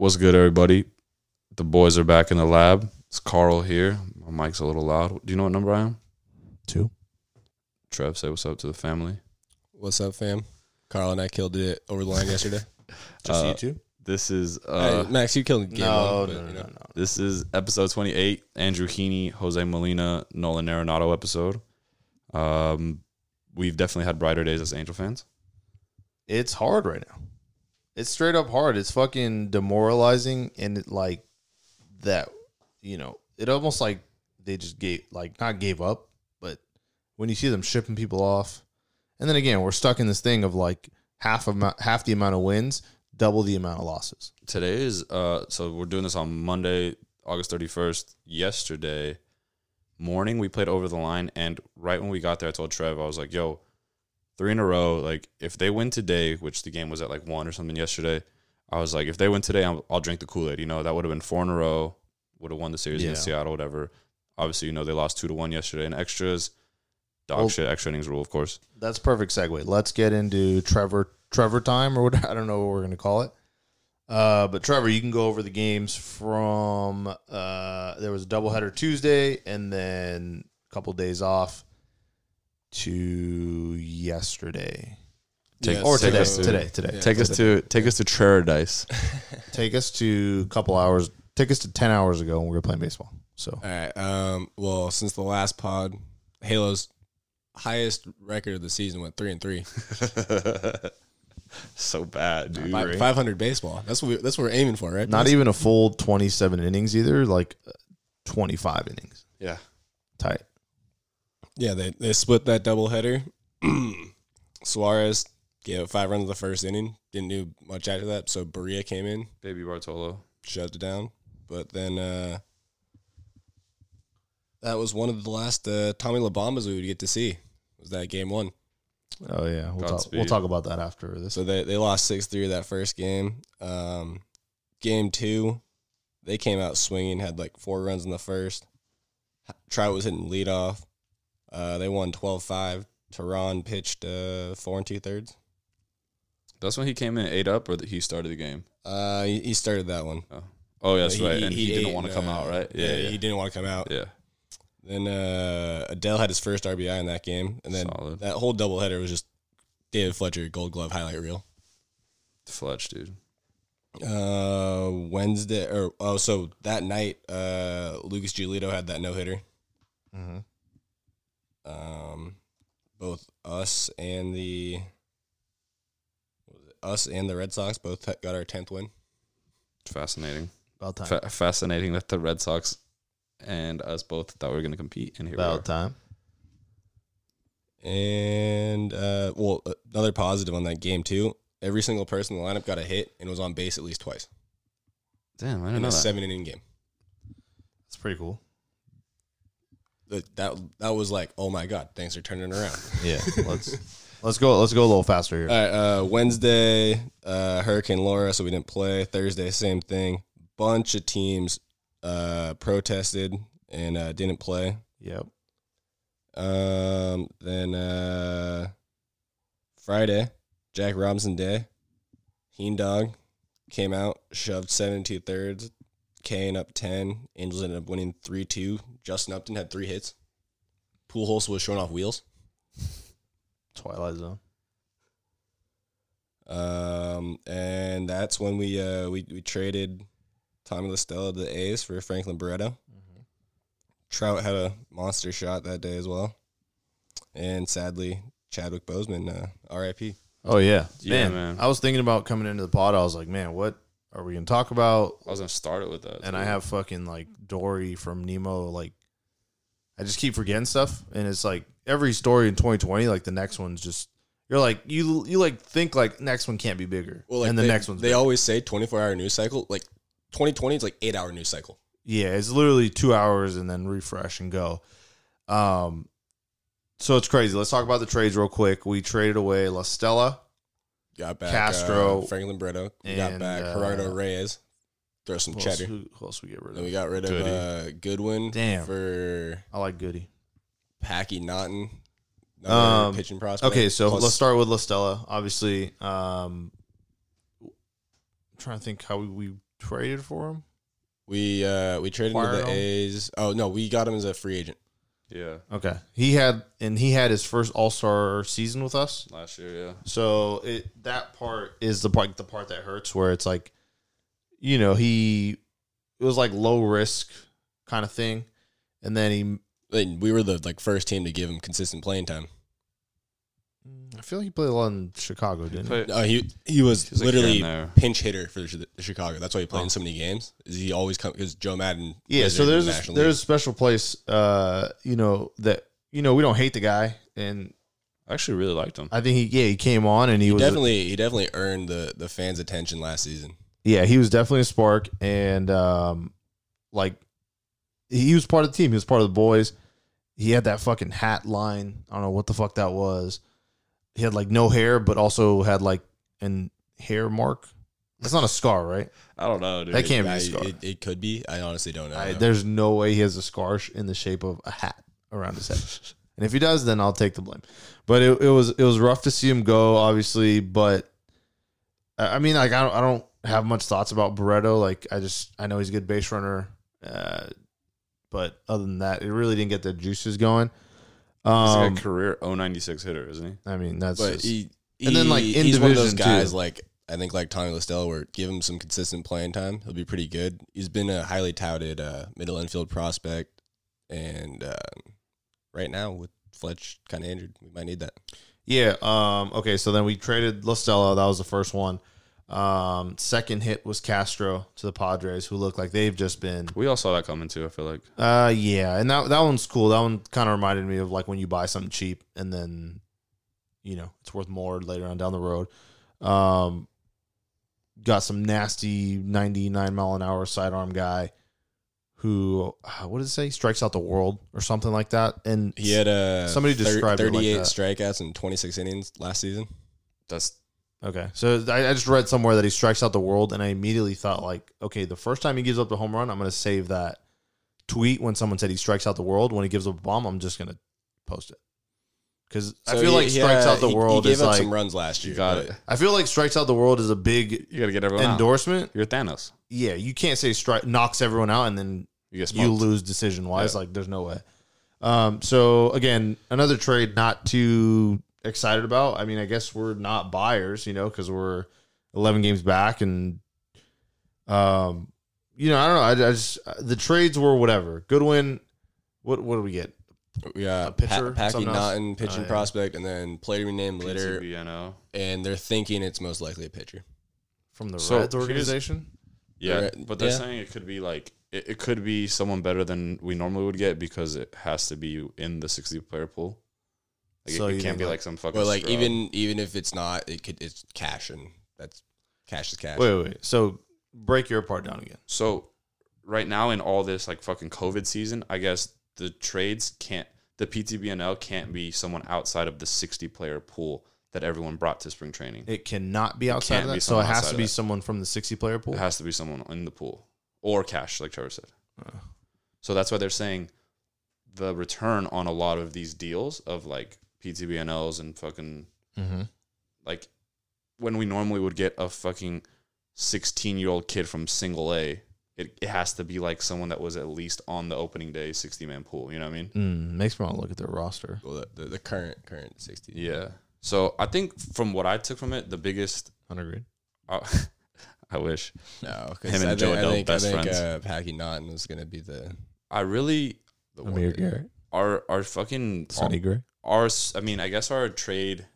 What's good, everybody? The boys are back in the lab. It's Carl here. My mic's a little loud. Do you know what number I am? Two. Trev, say what's up to the family. What's up, fam? Carl and I killed it over the line yesterday. Just Uh, you two? This is uh, Hey, Max, you killed game No, one. no, but, no, you know. no, no. this is episode twenty eight. Andrew Heaney, Jose Molina, Nolan Arenado episode. Um, we've definitely had brighter days as Angel fans. It's hard right now. It's straight up hard. It's fucking demoralizing and it like that, you know, it almost like they just gave like not gave up, but when you see them shipping people off, and then again, we're stuck in this thing of like half amount half the amount of wins, double the amount of losses. Today is uh, so we're doing this on Monday, August thirty first. Yesterday morning, we played over the line, and right when we got there, I told Trev, I was like, "Yo, three in a row. Like, if they win today, which the game was at like one or something yesterday, I was like, if they win today, I'll, I'll drink the Kool Aid. You know, that would have been four in a row. Would have won the series Yeah. Seattle, whatever. Obviously, you know they lost two to one yesterday in extras. Dog Well- shit, extra innings rule, of course. That's perfect segue. Let's get into Trevor Trevor time or what I don't know what we're gonna call it. Uh, but Trevor, you can go over the games from uh, there was a doubleheader Tuesday and then a couple days off to yesterday Take- Yes, or take today. us to- Today, today. Yeah. Take us to take us to Paradise. Take us to a couple hours. Take us to ten hours ago when we were playing baseball. So All right. Um, well, since the last pod, Halo's highest record of the season went three and three. so bad, dude. Fi- Five hundred baseball. That's what we, that's what we're aiming for, right? not boys? even a full twenty-seven innings either. Like uh, twenty-five innings. Yeah. Tight. Yeah, they they split that doubleheader. Suarez gave up five runs in the first inning. Didn't do much after that. So Barria came in, Baby Bartolo. shoved it down. But then uh, that was one of the last uh, Tommy LaBombas we would get to see. Was that game one? Oh yeah, we'll talk, we'll talk about that after this. So they they lost six three that first game. Um, game two, they came out swinging. Had like four runs in the first. Trout was hitting leadoff. Uh, they won 12-5. Teheran pitched uh, four and two thirds. That's when he came in and ate up, or that he started the game. Uh, he, he started that one. Oh, yeah, that's He- right. he- and he, he didn't want to come uh, out, right? Yeah, yeah, he didn't want to come out. yeah. Then uh, Adell had his first RBI in that game, and then Solid. that whole doubleheader was just David Fletcher Gold Glove highlight reel. Fletch, dude. Uh, Wednesday or oh, so that night, uh, Lucas Giolito had that no hitter. hmm Um, both us and the what was it, us and the Red Sox both got our tenth win. Fascinating. About time. Fa- fascinating that the Red Sox and us both thought we were going to compete, and here About we are. time. And uh, well, another positive on that game too. Every single person in the lineup got a hit and was on base at least twice Damn, I didn't in know a that. seven inning game. That's pretty cool. That, that that was like, oh my god, things are turning around. Yeah, let's let's go. Let's go a little faster here. All right, uh, Wednesday, uh, Hurricane Laura, so we didn't play. Thursday, same thing. Bunch of teams uh, protested and uh, didn't play. Yep. Um, then uh, Friday, Jack Robinson Day, Heen Dog came out, shoved seven two thirds. Kane up ten. Angels ended up winning three two. Justin Upton had three hits. Poolhouse was showing off wheels. Twilight Zone. Um, and that's when we uh we, we traded Tommy La Stella to the A's for Franklin Barreto. Trout had a monster shot that day as well, and sadly Chadwick Boseman, uh, R.I.P. Oh yeah, Yeah, man, man. I was thinking about coming into the pod. I was like, man, what are we gonna talk about? I was going to start it with that. And too. I have fucking like Dory from Nemo. Like, I just keep forgetting stuff, and it's like every story in 2020, like the next one's just you're like you you like think like next one can't be bigger, Well, like and the they, next one's they bigger. always say twenty four hour news cycle. Like twenty twenty is like eight hour news cycle. Yeah, it's literally two hours and then refresh and go. Um, so it's crazy. Let's talk about the trades real quick. We traded away La Stella. Got back Castro uh, Franklin Barreto. We got and, back uh, Gerardo Reyes. Throw some Who else, cheddar. who, who else we get rid Then of? we got rid of Goody. uh, Goodwin. Damn. for I like Goody. Packy Naughton. another Um, pitching prospect. Okay, so Plus- let's start with La Stella. Obviously, um, I'm trying to think how we, we traded for him? We uh we traded Acquired into the him? A's. Oh no, we got him as a free agent. Yeah, Okay, he had and he had his first All Star season with us. last year. Yeah, So it that part is the part the part that hurts where it's like, you know, he it was like low risk kind of thing, and then he Like, we were the like first team to give him consistent playing time. I feel like he played a lot in Chicago, didn't he? Play- No, he he was He's like here literally and there. pinch hitter for the Chicago. That's why he played Oh. in so many games. Is he always come because Joe Maddon? Yeah, was so in the there's a, National there's a special place, uh, you know that you know we don't hate the guy, and I actually really liked him. I think he yeah he came on and he, he was definitely he definitely earned the the fans' attention last season. yeah he was definitely a spark and um like he was part of the team he was part of the boys he had that fucking hat line I don't know what the fuck that was he had like no hair but also had like an hair mark that's not a scar right I don't know, dude. That can't be a scar. It, it could be. I honestly don't know. I, there's no way he has a scar in the shape of a hat around his head. and if he does, then I'll take the blame. But it, it was it was rough to see him go, obviously. But I I mean, like I don't I don't have much thoughts about Barreto. Like I just I know he's a good base runner, uh, but other than that, it really didn't get the juices going. He's like Um, a career 096 hitter, isn't he? I mean, that's but just, he, And then, like, he- in he's one of those guys too. like I think like Tommy La Stella, where give him some consistent playing time, he'll be pretty good. He's been a highly touted uh, middle infield prospect, and um, right now with Fletch kind of injured, we might need that. Yeah. Um, okay. So then we traded La Stella. That was the first one. Um, second hit was Castro to the Padres, who look like they've just been. We all saw that coming too. I feel like Uh, yeah, and that that one's cool. That one kind of reminded me of like when you buy something cheap and then, you know, it's worth more later on down the road. Um, got some nasty ninety nine mile an hour sidearm guy, who uh, what does it say? Strikes out the world or something like that. And He had a Somebody described it like 38 that. strikeouts in 26 innings last season. that's Okay, so I, I just read somewhere that he strikes out the world, and I immediately thought like, okay, the first time he gives up the home run, I'm gonna save that tweet when someone said he strikes out the world. When he gives up a bomb, I'm just gonna post it because I feel he- like strikes had- out the he- world He gave is up like some runs last year. got it. I feel like strikes out the world is a big You got to get everyone out. endorsement. You're Thanos. Yeah, you can't say strike knocks everyone out and then You you lose decision wise. Yeah. Like there's no way. Um, so again, another trade not too excited about. I mean, I guess we're not buyers, you know, because we're 11 games back, and um, you know, I don't know. I, I just the trades were whatever. Goodwin, what what do we get? Yeah, got A pitcher, Pa- Packy? Naughton, pitching Oh, yeah. prospect, and then player we named Litter, PTBNO. and they're thinking it's most likely a pitcher. From the So, Reds organization. Yeah, Right, but they're yeah. saying it could be like it, it could be someone better than we normally would get because it has to be in the 60 player pool. Like So it, it can't be like- like some fucking. But like scrub. even even if it's not, it could it's cash, and that's cash is cash. Wait, wait, wait. So break your part down again. So right now in all this like fucking COVID season, I guess the trades can't the PTBNL can't be someone outside of the 60 player pool that everyone brought to spring training. It, It cannot be outside can't of be that. So it has to be that. someone from the 60 player pool. It has to be someone in the pool or cash, like Trevor said. Oh. So that's why they're saying the return on a lot of these deals of like PTBNLs and fucking Mm-hmm. like when we normally would get a fucking 16 year old kid from single A, it, it has to be like someone that was at least on the opening day 60 man pool. You know what I mean? Mm, makes me want to look at their roster. Well, the, the, the current current sixty. Yeah. So I think from what I took from it, the biggest, Unagreed. uh, I wish, No, because Him and I Joe think, I Adell, think, best I think friends. uh, Packy Naughton was gonna be the, I really, the Amir one. Garrett. our, our fucking, Sonny Gray. Our, I mean, I guess our trade,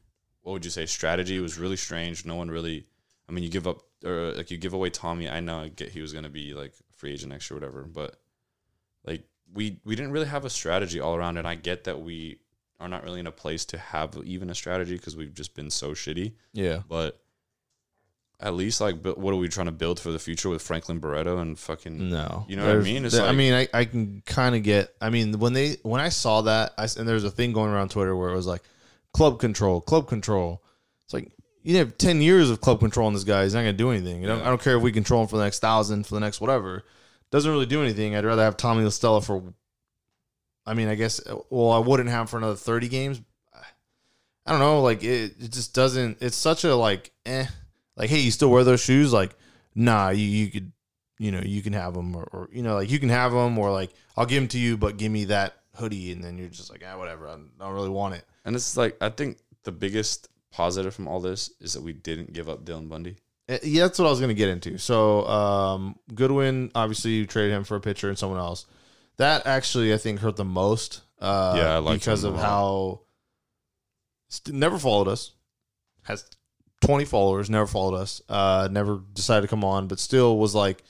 what would you say, strategy was really strange. No one really, I mean, you give up, or like you give away Tommy. I know I get he was going to be like free agent next year, or whatever, but like we, we didn't really have a strategy all around. And I get that we are not really in a place to have even a strategy because we've just been so shitty. Yeah. But at least like, bu- what are we trying to build for the future with Franklin Barreto and fucking, No, You know what I There's- mean? It's there- I mean, I, I can kind of get. I mean, when they when I saw that, I s and there's a thing going around Twitter where it was like club control, club control. It's like you have ten years of club control on this guy. He's not gonna do anything. You know. I don't care if we control him for the next thousand, for the next whatever. Doesn't really do anything. I'd rather have Tommy La Stella for. I mean, I guess. Well, I wouldn't have him for another thirty games. I don't know. Like it, it just doesn't. It's such a like, eh. Like, hey, you still wear those shoes? Like, nah. You you could you know, you can have them, or, or you know, like you can have them, or like I'll give them to you, but give me that hoodie, and then you're just like, ah, whatever, I don't really want it. And it's like I think the biggest positive from all this is that we didn't give up Dylan Bundy. Uh, Yeah, that's what I was going to get into. So, um, Goodwin, obviously, you traded him for a pitcher and someone else. That actually, I think, hurt the most. Uh, Yeah, because of how st- never followed us, has twenty followers, never followed us, uh, never decided to come on, but still was like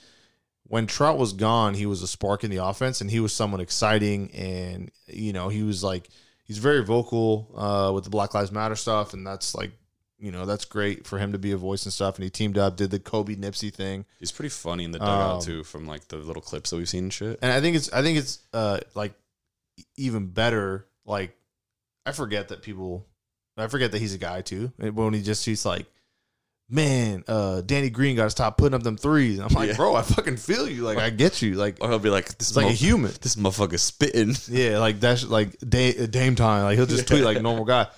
when Trout was gone, he was a spark in the offense, and he was someone exciting, and you know, he was like he's very vocal uh, with the Black Lives Matter stuff, and that's like you know that's great for him to be a voice and stuff. And he teamed up, did the Kobe Nipsey thing, He's pretty funny in the dugout Um, too, from like the little clips that we've seen and shit. and I think it's I think it's uh, like even better. Like I forget that people, I forget that he's a guy too. When he just he's like. Man, uh, Danny Green got to stop putting up them threes. I'm like, Yeah. bro, I fucking feel you. Like, I get you. Like, Or he'll be like, "This is like a human. this motherfucker spitting." Yeah, like that's like da- Dame time. Like he'll just tweet like normal guy.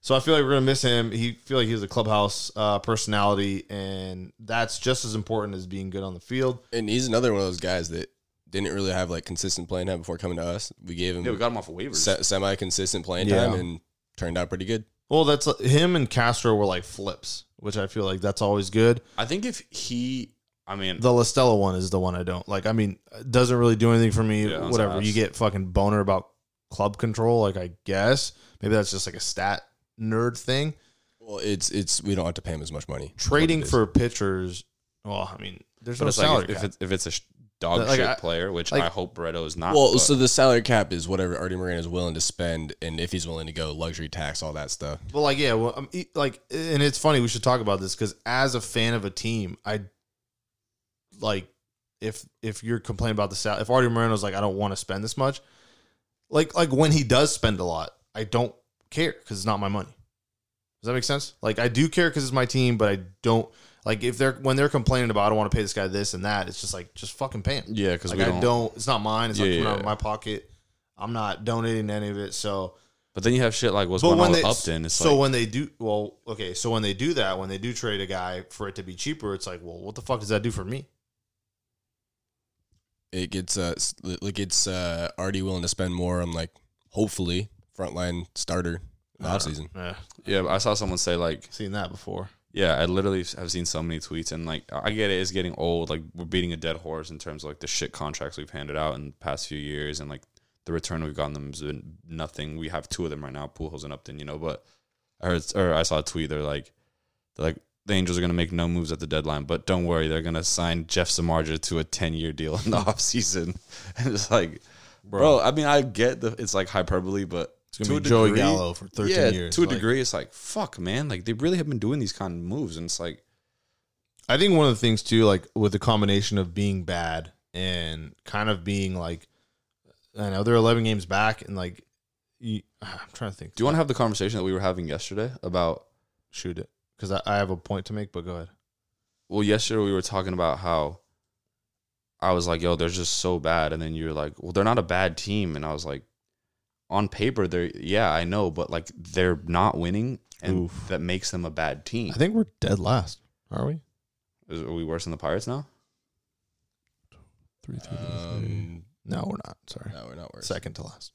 So I feel like we're gonna miss him. He feel like he's a clubhouse uh, personality, and that's just as important as being good on the field. And he's another one of those guys that didn't really have like consistent playing time before coming to us. We gave him Yeah, we got him off of waivers. se- semi-consistent playing Yeah. time and turned out pretty good. Well, that's uh, him and Castro were like flips, which I feel like that's always good. I think if he, I mean, The La Stella one is the one I don't like. I mean, it doesn't really do anything for me. Yeah, Whatever. You get fucking boner about club control. Like I guess maybe that's just like a stat nerd thing. Well, it's it's we don't have to pay him as much money. Trading What it is. for pitchers. Well, I mean, there's but no it's like salary if, if cap. it's if it's a sh- dog Like, shit I- player, which like- I hope Barreto is not. Well, but- so the salary cap is whatever Artie Moreno is willing to spend, and if he's willing to go luxury tax, all that stuff. Well, like yeah, well, um, e- like, and it's funny we should talk about this because as a fan of a team, I like if if you're complaining about the sal, if Artie Moreno's like I don't want to spend this much, like like when he does spend a lot, I don't care because it's not my money. Does that make sense? Like I do care because it's my team, but I don't like if they're when they're complaining about I don't want to pay this guy this and that. It's just like just fucking pay him. yeah, because Like we I don't, don't. It's not mine. It's not Yeah, coming out of my pocket. I'm not donating any of it. So But then you have shit like what's going when on they with Upton. It's so like, when they do well, okay. So when they do that, when they do trade a guy for it to be cheaper, it's like, well, what the fuck does that do for me? It gets uh like it's uh Artie willing to spend more on like hopefully frontline starter in the offseason. Yeah, yeah, I saw someone say like, seen that before. Yeah, I literally have seen so many tweets, and like, I get it, it's getting old. Like, we're beating a dead horse in terms of like the shit contracts we've handed out in the past few years, and like the return we've gotten them has been nothing. We have two of them right now, Pujols and Upton, you know. But I heard, or I saw a tweet. They're like, they're like. The Angels are going to make no moves at the deadline, but don't worry, they're going to sign Jeff Samardzija to a 10 year deal in the offseason. And it's like, bro. bro, I mean, I get the, it's like hyperbole, but It's gonna be Joey degree- Gallo for 13 yeah, years. to a Like, degree, it's like fuck, man. Like they really have been doing these kind of moves, and it's like I think one of the things too, like with the combination of being bad and kind of being like, I know they're 11 games back, and like, you, I'm trying to think. do you want to have the conversation that we were having yesterday about? shoot it? Because I, I have a point to make, but go ahead. Well, yesterday we were talking about how I was like, "Yo, they're just so bad," and then you're like, "Well, they're not a bad team," and I was like, "On paper, they're yeah, I know, but like they're not winning, and Oof. that makes them a bad team." I think we're dead last. Are we? Is, are we worse than the Pirates now? Three, three, Um, No, we're not. Sorry. no, we're not worse. second to last.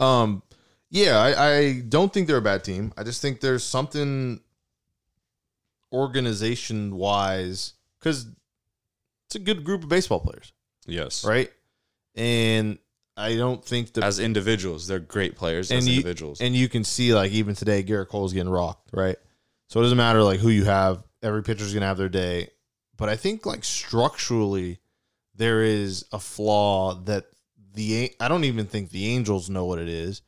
Um, yeah, I, I don't think they're a bad team. I just think there's something organization wise because it's a good group of baseball players, Yes, right? And I don't think the As individuals, they're great players. And as you- individuals, and you can see like even today Gerrit Cole's getting rocked, right? So it doesn't matter like who you have. Every pitcher's gonna have their day, but I think like structurally there is a flaw that the I don't even think the Angels know what it is,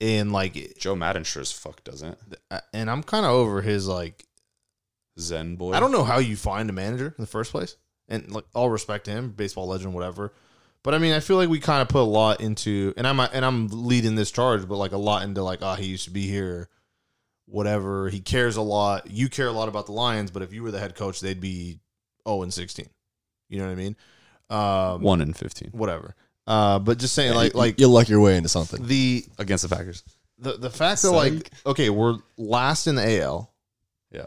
and like Joe Maddon sure as fuck doesn't. Uh, and I'm kind of over his like Zen boy. I don't know how you find a manager in the first place, and like all respect to him, baseball legend, whatever. But I mean, I feel like we kind of put a lot into, and I'm and I'm leading this charge, but like a lot into like, oh, he used to be here, whatever. He cares a lot. You care a lot about the Lions, but if you were the head coach, they'd be 0 and 16. You know what I mean? Um, one in fifteen whatever. Uh, but just saying, Yeah, like, you, like you'll luck your way into something. the against the Packers. the the fact that like, okay, we're last in the AL, Yeah.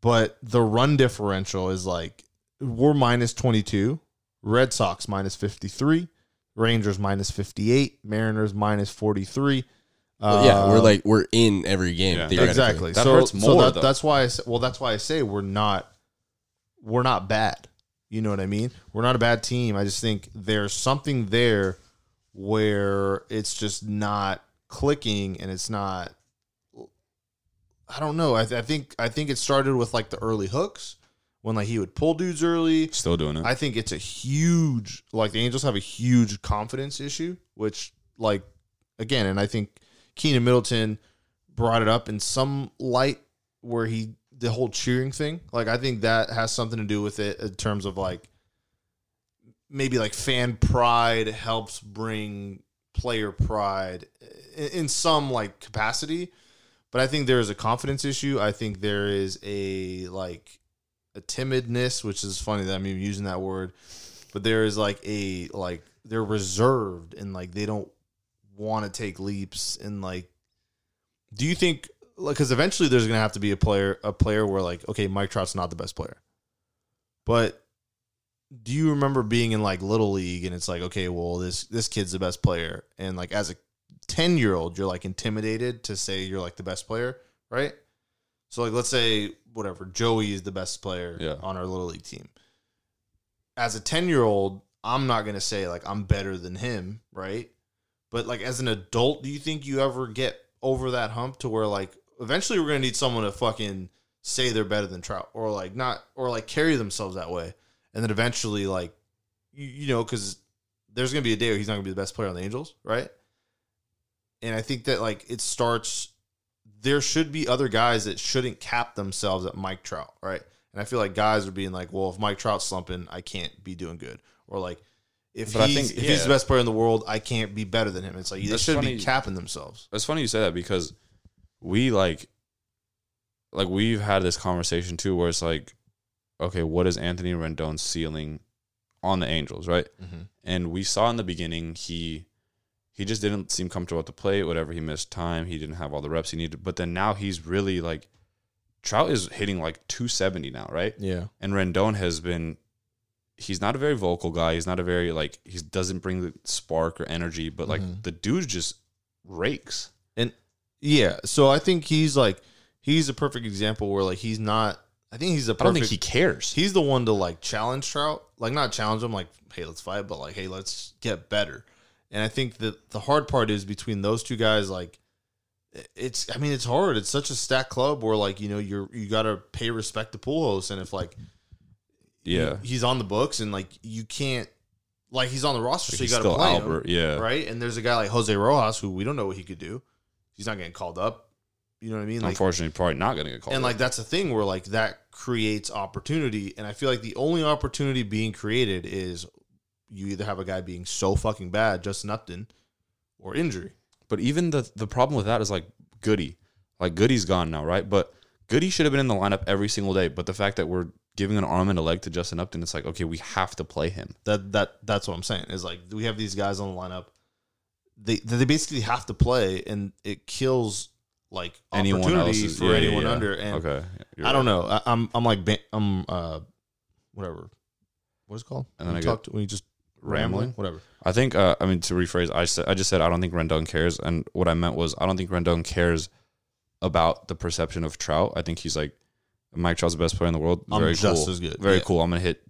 but the run differential is like we're minus 22, Red Sox minus 53, Rangers minus 58, Mariners minus 43. Well, yeah, we're Uh, like we're in every game. Yeah. theoretically. exactly. That so hurts so more, that, though. that's why I say, well that's why I say we're not we're not bad. You know what I mean? We're not a bad team. I just think there's something there where it's just not clicking and it's not I don't know. I, th- I think I think it started with like the early hooks when like he would pull dudes early. Still doing it. I think it's a huge like the Angels have a huge confidence issue, which like again, and I think Keynan Middleton brought it up in some light where he the whole cheering thing. Like I think that has something to do with it in terms of like maybe like fan pride helps bring player pride in, in some like capacity. But I think there is a confidence issue. I think there is a like a timidness, which is funny that I'm even using that word. But there is like a like they're reserved and like they don't want to take leaps and like. Do you think like because eventually there's gonna have to be a player a player where like okay Mike Trout's not the best player, but do you remember being in like little league and it's like okay well this this kid's the best player and like as a 10 year old you're like intimidated to say you're like the best player right so like let's say whatever joey is the best player Yeah. on our little league team as a 10 year old i'm not going to say like i'm better than him right but like as an adult do you think you ever get over that hump to where like eventually we're going to need someone to fucking say they're better than trout or like not or like carry themselves that way and then eventually like you, you know because there's gonna be a day where he's not gonna be the best player on the Angels, right? And I think that like it starts. There should be other guys that shouldn't cap themselves at Mike Trout, right? And I feel like guys are being like, well, if Mike Trout's slumping, I can't be doing good, or like if But I he's think- if he's the best player in the world, I can't be better than him. It's like they funny. be capping themselves. It's funny you say that because we like like we've had this conversation too where it's like okay what is Anthony Rendon's ceiling on the Angels right mm-hmm. and we saw in the beginning he he just didn't seem comfortable at the plate whatever he missed time he didn't have all the reps he needed but then now he's really like Trout is hitting like 270 now right Yeah, and Rendon has been he's not a very vocal guy he's not a very like he doesn't bring the spark or energy but like Mhm. the dude just rakes And yeah. So I think he's like he's a perfect example where like he's not. I think he's a I perfect. don't think he cares. he's the one to like challenge Trout, like not challenge him, like hey, let's fight, but like hey, let's get better. And I think that the hard part is between those two guys, like it's. I mean, it's hard. It's such a stacked club where like you know you're you got to pay respect to Pujols, and if like yeah, he- he's on the books and like you can't like he's on the roster, so you he's got to still play Albert. him, Yeah, right? And there's a guy like Jose Rojas who we don't know what he could do. He's not getting called up. You know what I mean? Like Unfortunately, probably not going to get called. and up. like that's the thing where like that creates opportunity and i feel like the only opportunity being created is you either have a guy being so fucking bad justin upton or injury. But even the the problem with that is like Goody, like Goody's gone now, right? But Goody should have been in the lineup every single day. But the fact that we're giving an arm and a leg to Justin Upton, it's like okay, we have to play him. that that that's what i'm saying. Is like we have these guys on the lineup. They they basically have to play and it kills like Anyone opportunity else is, for yeah, yeah, anyone yeah. under. And okay, i don't know. I, i'm i'm like i'm uh whatever. What is it called? And then when I talk to, when you just rambling? whatever I think. Uh, I mean, to rephrase, I said I just said I don't think Rendon cares, and what I meant was I don't think Rendon cares about the perception of Trout. I think he's like Mike Trout's the best player in the world. I'm Very just cool. as good. Very Yeah. cool. I'm gonna hit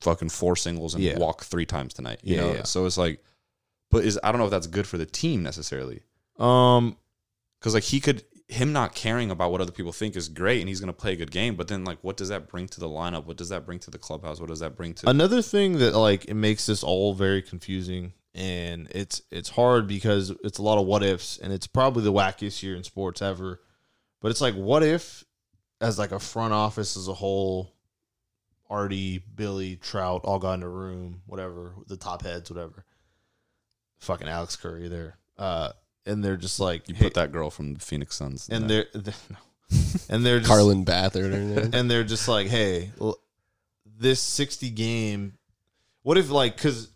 fucking four singles and Yeah. walk three times tonight. You Yeah, know, yeah. so it's like, but is I don't know if that's good for the team necessarily. um because like he could him not caring about what other people think is great and he's going to play a good game but then like what does that bring to the lineup what does that bring to the clubhouse what does that bring to Another thing that like it makes this all very confusing and it's it's hard because it's a lot of what ifs and it's probably the wackiest year in sports ever. But it's like what if as like a front office as a whole Artie, Billy, Trout all got in a room, whatever, the top heads, whatever. Fucking Alex Curry there. Uh and they're just like you hey- put that girl from the phoenix suns in and there. they're, no. and they're just Carlin Bathard. or anything. and they're just like, hey, l- this 60 game, what if, like, because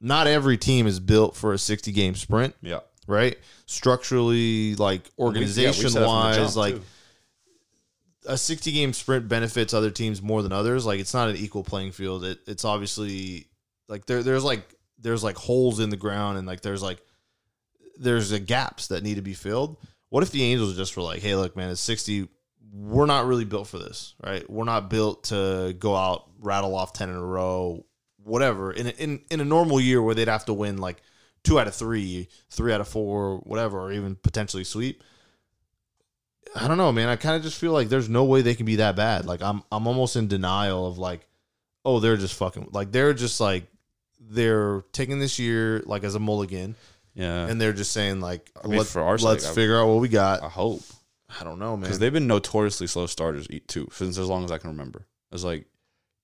not every team is built for a 60 game sprint, yeah right? Structurally, like, We- yeah, we organization that from the wise, like, too. a 60 game sprint benefits other teams more than others. Like it's not an equal playing field. It, it's obviously like there there's like there's like holes in the ground and like there's like there's a gaps that need to be filled. What if the Angels just were like, hey, look, man, it's 60. We're not really built for this, right? We're not built to go out, rattle off 10 in a row, whatever. In a, in in a normal year where they'd have to win like two out of three, three out of four, whatever, or even potentially sweep. I don't know, man. I kind of just feel like there's no way they can be that bad. Like I'm I'm almost in denial of like, oh, they're just fucking like they're just like they're taking this year like as a mulligan, Yeah, and they're just saying like, I mean, let, for our let's sake, I- figure out what we got. I hope I don't know, man. because they've been notoriously slow starters e- too since as long as I can remember. It's like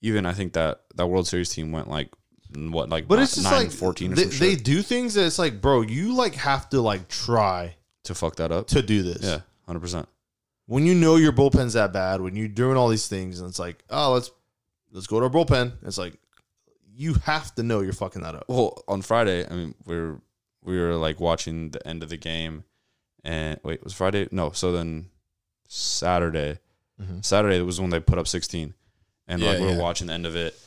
even I think that that World Series team went like n- what like but ni- it's just 9 like 14 or they, some they do things that it's like, bro, you like have to like try to fuck that up. to do this. Yeah, hundred percent. When you know your bullpen's that bad, when you're doing all these things, and it's like, oh, let's let's go to our bullpen. It's like you have to know you're fucking that up. Well, on Friday, I mean, we are we were like watching the end of the game, and wait, was Friday? No, so then Saturday, Mhm. Saturday was when they put up sixteen, and like we were yeah. watching the end of it,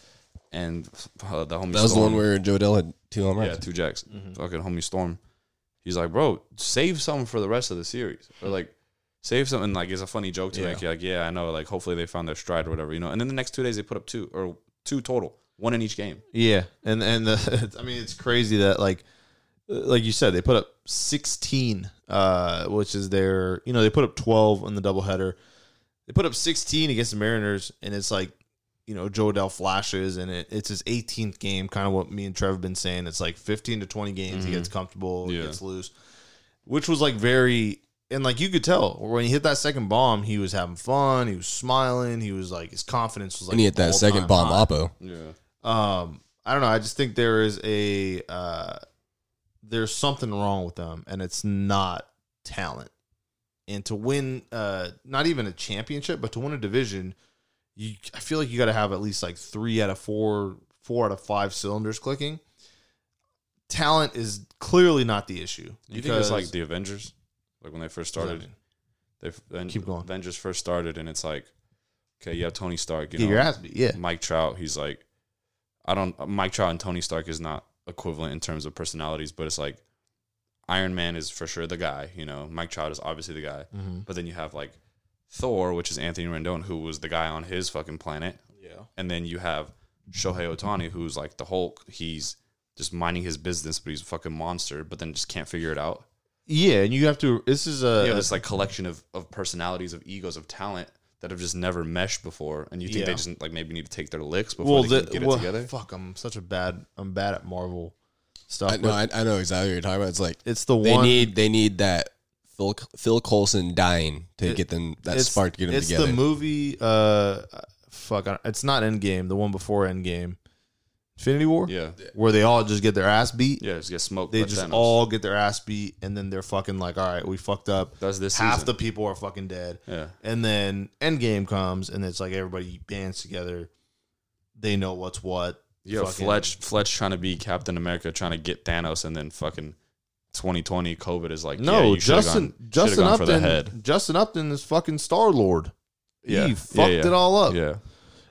and uh, the homie That was the one where Jo Adell had two home yeah, runs. two jacks, Mhm. fucking homie Storm. He's like, bro, save some for the rest of the series, or like. Save something. like it's a funny joke to Yeah. make. Like, yeah, I know. Like, hopefully they found their stride or whatever, you know. And then the next two days they put up two or two total, one in each game. Yeah, and and the, I mean it's crazy that like like you said they put up 16 uh which is their you know they put up 12 in the doubleheader. They put up 16 against the Mariners and it's like you know Jo Adell flashes and it, it's his 18th game kind of what me and Trev have been saying it's like 15 to 20 games he Mhm. gets comfortable he gets loose which was like very and like you could tell when he hit that second bomb he was having fun he was smiling he was like his confidence was like and he hit that second bomb high. oppo. Yeah, Um, I don't know. I just think there is a uh, there's something wrong with them, and it's not talent. And to win, uh, not even a championship, but to win a division, you I feel like you got to have at least like three out of four, four out of five cylinders clicking. Talent is clearly not the issue. you think it's like the Avengers, like when they first What does that started. They Keep going. Avengers first started, and it's like, okay, you have Tony Stark. You Get know, your ass beat. Yeah, Mike Trout. He's like, I don't. Mike Trout and Tony Stark is not equivalent in terms of personalities, but it's like Iron Man is for sure the guy. You know, Mike Trout is obviously the guy. mm-hmm. But then you have like Thor, which is Anthony Rendon, who was the guy on his fucking planet, yeah, and then you have Shohei Ohtani, who's like the Hulk. He's just minding his business, but he's a fucking monster. But then just can't figure it out. yeah. And you have to. This is a you have this like collection of, of personalities, of egos, of talent that have just never meshed before, and you think they Yeah. just like maybe need to take their licks before well, they the, can get well, it together. fuck. I'm such a bad. I'm bad at Marvel stuff. I know, but I, I know exactly what you're talking about. It's like it's the they one. need they need that Phil Phil Coulson dying to It- get them that it's, spark to get them it's together. the movie. Uh, fuck. I It's not Endgame. The one before Endgame, Infinity War. Yeah, Where they all just get their ass beat. yeah, just get smoked. They by just Thanos. all get their ass beat, and then they're fucking like, all right, we fucked up. That's this Half season. the people are fucking dead. yeah, And then Endgame comes, and it's like everybody bands together. They know what's what. Yeah, Fucking- Fletch, Fletch trying to be Captain America, trying to get Thanos, and then fucking 2020 COVID is like, yeah, No, you should've Justin. gone, should've Justin gone for the Upton. head. Justin Upton is fucking Star Lord. Yeah, He yeah, fucked yeah. it all up. Yeah,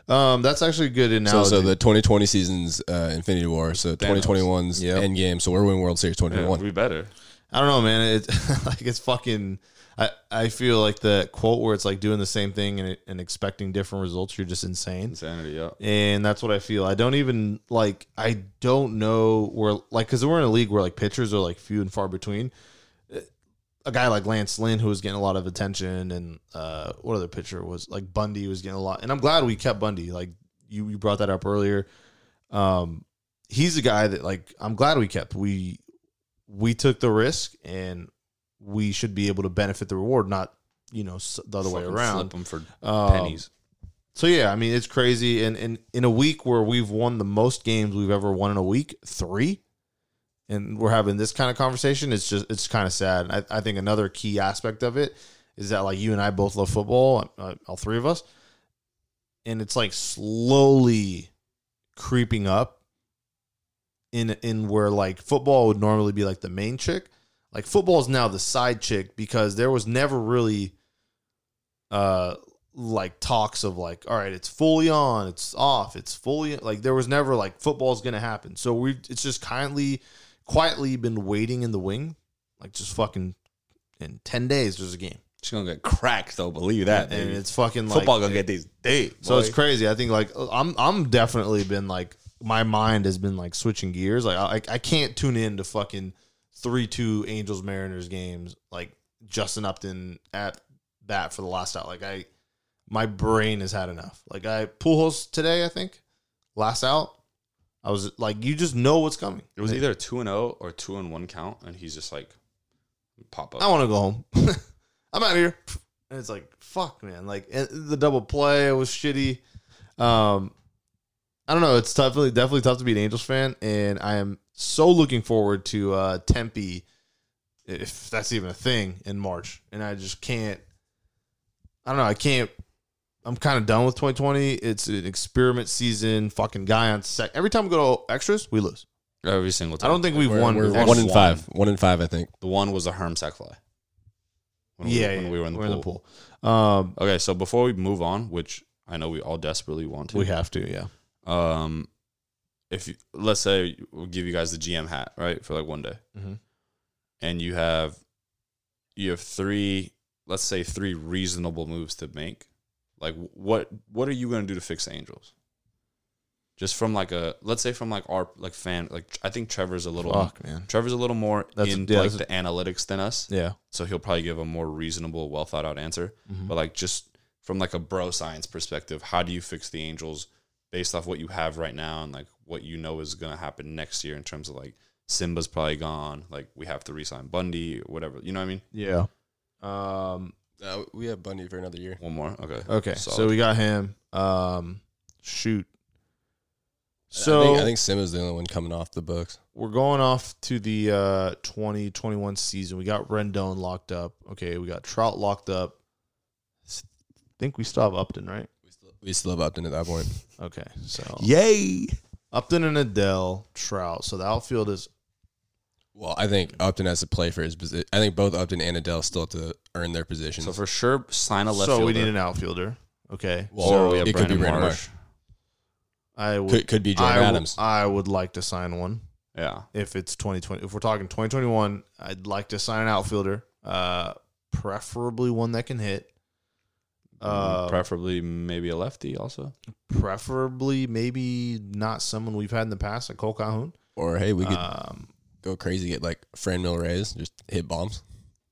Um, that's actually a good so, analogy. so the 2020 season's uh, Infinity War, so 2021's Yep. Endgame. So we're winning World Series yeah, 2021. we better. I don't know, man. It's like it's fucking. I I feel like the quote where it's like doing the same thing and, and expecting different results. You're just insane, Insanity. Yeah, and that's what I feel. I don't even like. I don't know where like because we're in a league where like pitchers are like few and far between. A guy like Lance Lynn who was getting a lot of attention, and uh, what other pitcher was like Bundy was getting a lot. And I'm glad we kept Bundy. Like you, you brought that up earlier. Um, he's a guy that like I'm glad we kept. We we took the risk and we should be able to benefit the reward, not you know the other way around. Flip them for Um, pennies. So yeah, I mean it's crazy, and and in a week where we've won the most games we've ever won in a week, three, and we're having this kind of conversation. It's just it's kind of sad. I, I think another key aspect of it is that like you and I both love football, uh, all three of us, and it's like slowly creeping up in in where like football would normally be like the main chick. Like football is now the side chick because there was never really uh like talks of like, all right, it's fully on, it's off, it's fully like there was never like football's gonna happen. So we it's just kindly, quietly been waiting in the wing, like just fucking in ten days there's a game, She's gonna get cracked though. Believe that. and baby. it's fucking like football gonna get these days. So it's crazy. I think like I'm I'm definitely been like my mind has been like switching gears. Like I I can't tune in to fucking three two Angels Mariners games like Justin Upton at bat for the last out. Like I my brain has had enough. Like I Pujols today I think last out. I was like you just know what's coming. It was either a two and zero or two and one count, and he's just like pop up. I want to go home. I'm out of here. And it's like, fuck, man. Like the double play was shitty. Um, I don't know. It's definitely definitely tough to be an Angels fan, and I am so looking forward to uh, Tempe, if that's even a thing in March. And I just can't. I don't know. I can't. I'm kind of done with 2020. It's an experiment season. Fucking guy on sec. Every time we go to extras, we lose. every single time. I time. don't think we've We're, won. we're one in five. One in five, I think. the one was a Herm sack fly. When we- Yeah, when yeah, we were in the we're pool. pool. Um, Okay, so before we move on, which I know we all desperately want to, we have to. Yeah. um, if you, let's say we'll give you guys the GM hat right for like one day, Mhm. and you have you have three, let's say three reasonable moves to make. Like what what are you going to do to fix the Angels? Just from like a let's say from like our like fan like I think Trevor's a little Fuck, man. Trevor's a little more That's- in yeah, like that's- the analytics than us, Yeah. so he'll probably give a more reasonable, well thought out answer. Mhm. But like just from like a bro science perspective, how do you fix the Angels based off what you have right now and like what you know is gonna happen next year in terms of like Simba's probably gone, like we have to resign Bundy or whatever. You know what I mean? Yeah. Um. Uh, we have Bundy for another year. One more, okay. Okay. So we got him. Um. Shoot. So So I think, I think Simba's the only one coming off the books. we're going off to the uh 2021 season. We got Rendon locked up. Okay. We got Trout locked up. I think we still have Upton, right? We still, we still have Upton at that point. Okay. So Yay! Upton and Adell, Trout. So the outfield is Well, I think Upton has to play for his position. I think both Upton and Adell still have to earn their positions. So for sure, sign a left so fielder. we need an outfielder. Okay. Well, or we it have could Brandon be Brandon Marsh. I would could, could be Jordyn I, w- Adams. I would like to sign one. Yeah. if it's 2020 if we're talking 2021 i'd like to sign an outfielder uh preferably one that can hit uh Preferably maybe a lefty also. preferably maybe not someone we've had in the past like kole calhoun or hey, we could um go crazy, get like Franmil Reyes, just hit bombs.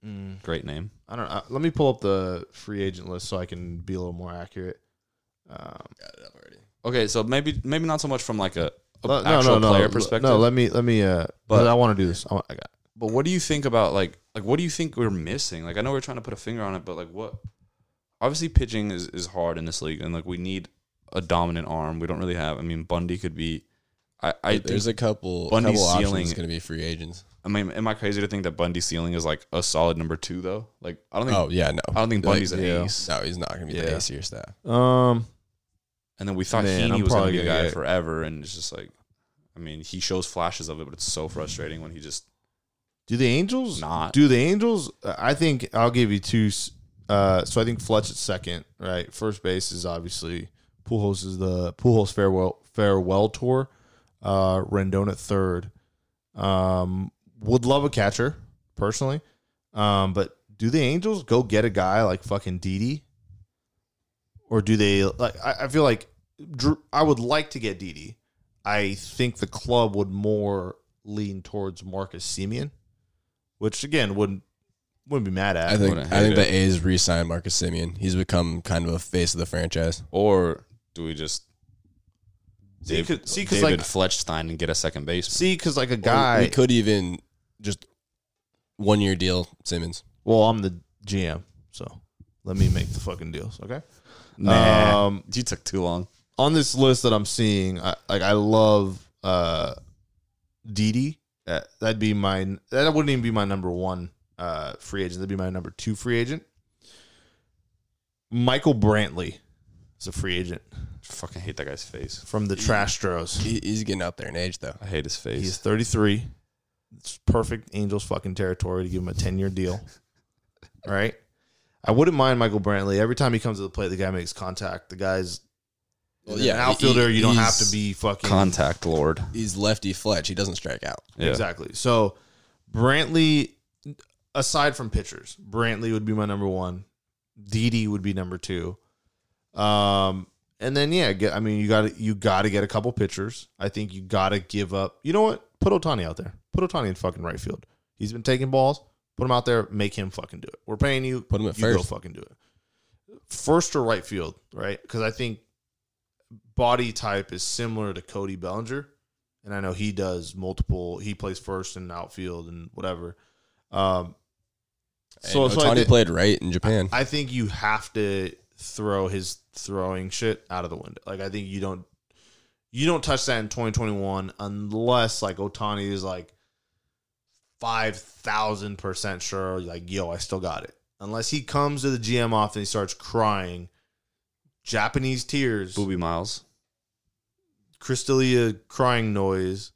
mm, Great name. i don't know let me pull up the free agent list so i can be a little more accurate um Got it up already. Okay, so maybe maybe not so much from like a, a le- actual player perspective. no let me let me uh But- but i want to do this I, want, I got But what do you think about like like what do you think we're missing? Like I know we're trying to put a finger on it, but like what? Obviously, pitching is is hard in this league, and like we need a dominant arm. We don't really have. I mean, Bundy could be. I I There's think, a couple, Bundy's couple ceiling- options going to be free agents. I mean, am I crazy to think that Bundy's ceiling is like a solid number two though? Like I don't think. Oh yeah, no, I don't think Like, Bundy's an yeah. ace. No, he's not going to be the Yeah. ace of your staff. um And then we thought Man, Heaney I'm was going to be the gonna guy get- forever, and it's just like, I mean, he shows flashes of it, but it's so frustrating when he just Do the Angels Not. Do the Angels? I think I'll give you two. Uh, so I think Fletch at second, right? First base is obviously Pujols is the Pujols farewell farewell tour. Uh, Rendon at third. Um, would love a catcher personally, um, but do the Angels go get a guy like fucking Didi, or do they like? I, I feel like Drew, I would like to get Didi. I think the club would more lean towards Marcus Semien which again wouldn't wouldn't be mad at. I think wouldn't I think hate the A's re-signed Marcus Semien. He's become kind of a face of the franchise. or do we just see, cause, see, cause David like Fletchstein and get a second base. see, cause like a guy. we could even just one year deal Simmons. well, I'm the GM, so let me make the fucking deals. Okay. Nah, Um, you took too long. on this list that I'm seeing, I, like I love uh, Didi. Uh, that'd be my. That wouldn't even be my number one uh, free agent. That'd be my number two free agent. Michael Brantley is a free agent Fucking hate that guy's face. from the Trastros. He, he's getting up there in age though. I hate his face. He's 33. It's perfect Angels fucking territory to give him a 10 year deal. right? I wouldn't mind Michael Brantley. Every time he comes to the plate, the guy makes contact. The guy's Well, an yeah, outfielder. he- you don't have to be fucking Contact lord. He's lefty Fletch. He doesn't strike out. Yeah. Exactly. So Brantley, aside from pitchers, Brantley would be my number one. Didi would be number two. Um, and then yeah, get, I mean you got to you got to get a couple pitchers. I think you got to give up. You know what? Put Ohtani out there. Put Ohtani in fucking right field. He's been taking balls. Put him out there. Make him fucking do it. We're paying you. Put him at you Go first. fucking do it. First or right field, right? Because I think body type is similar to Cody Bellinger and I know he does multiple. He plays first and outfield and whatever. Um, so, And so Ohtani played right in Japan. I think you have to throw his throwing shit out of the window. Like I think you don't you don't touch that in 2021 unless like Ohtani is like five thousand percent sure. Like yo, I still got it. Unless he comes to the GM office and he starts crying, Japanese tears. Booby Miles. Crystalia crying noise.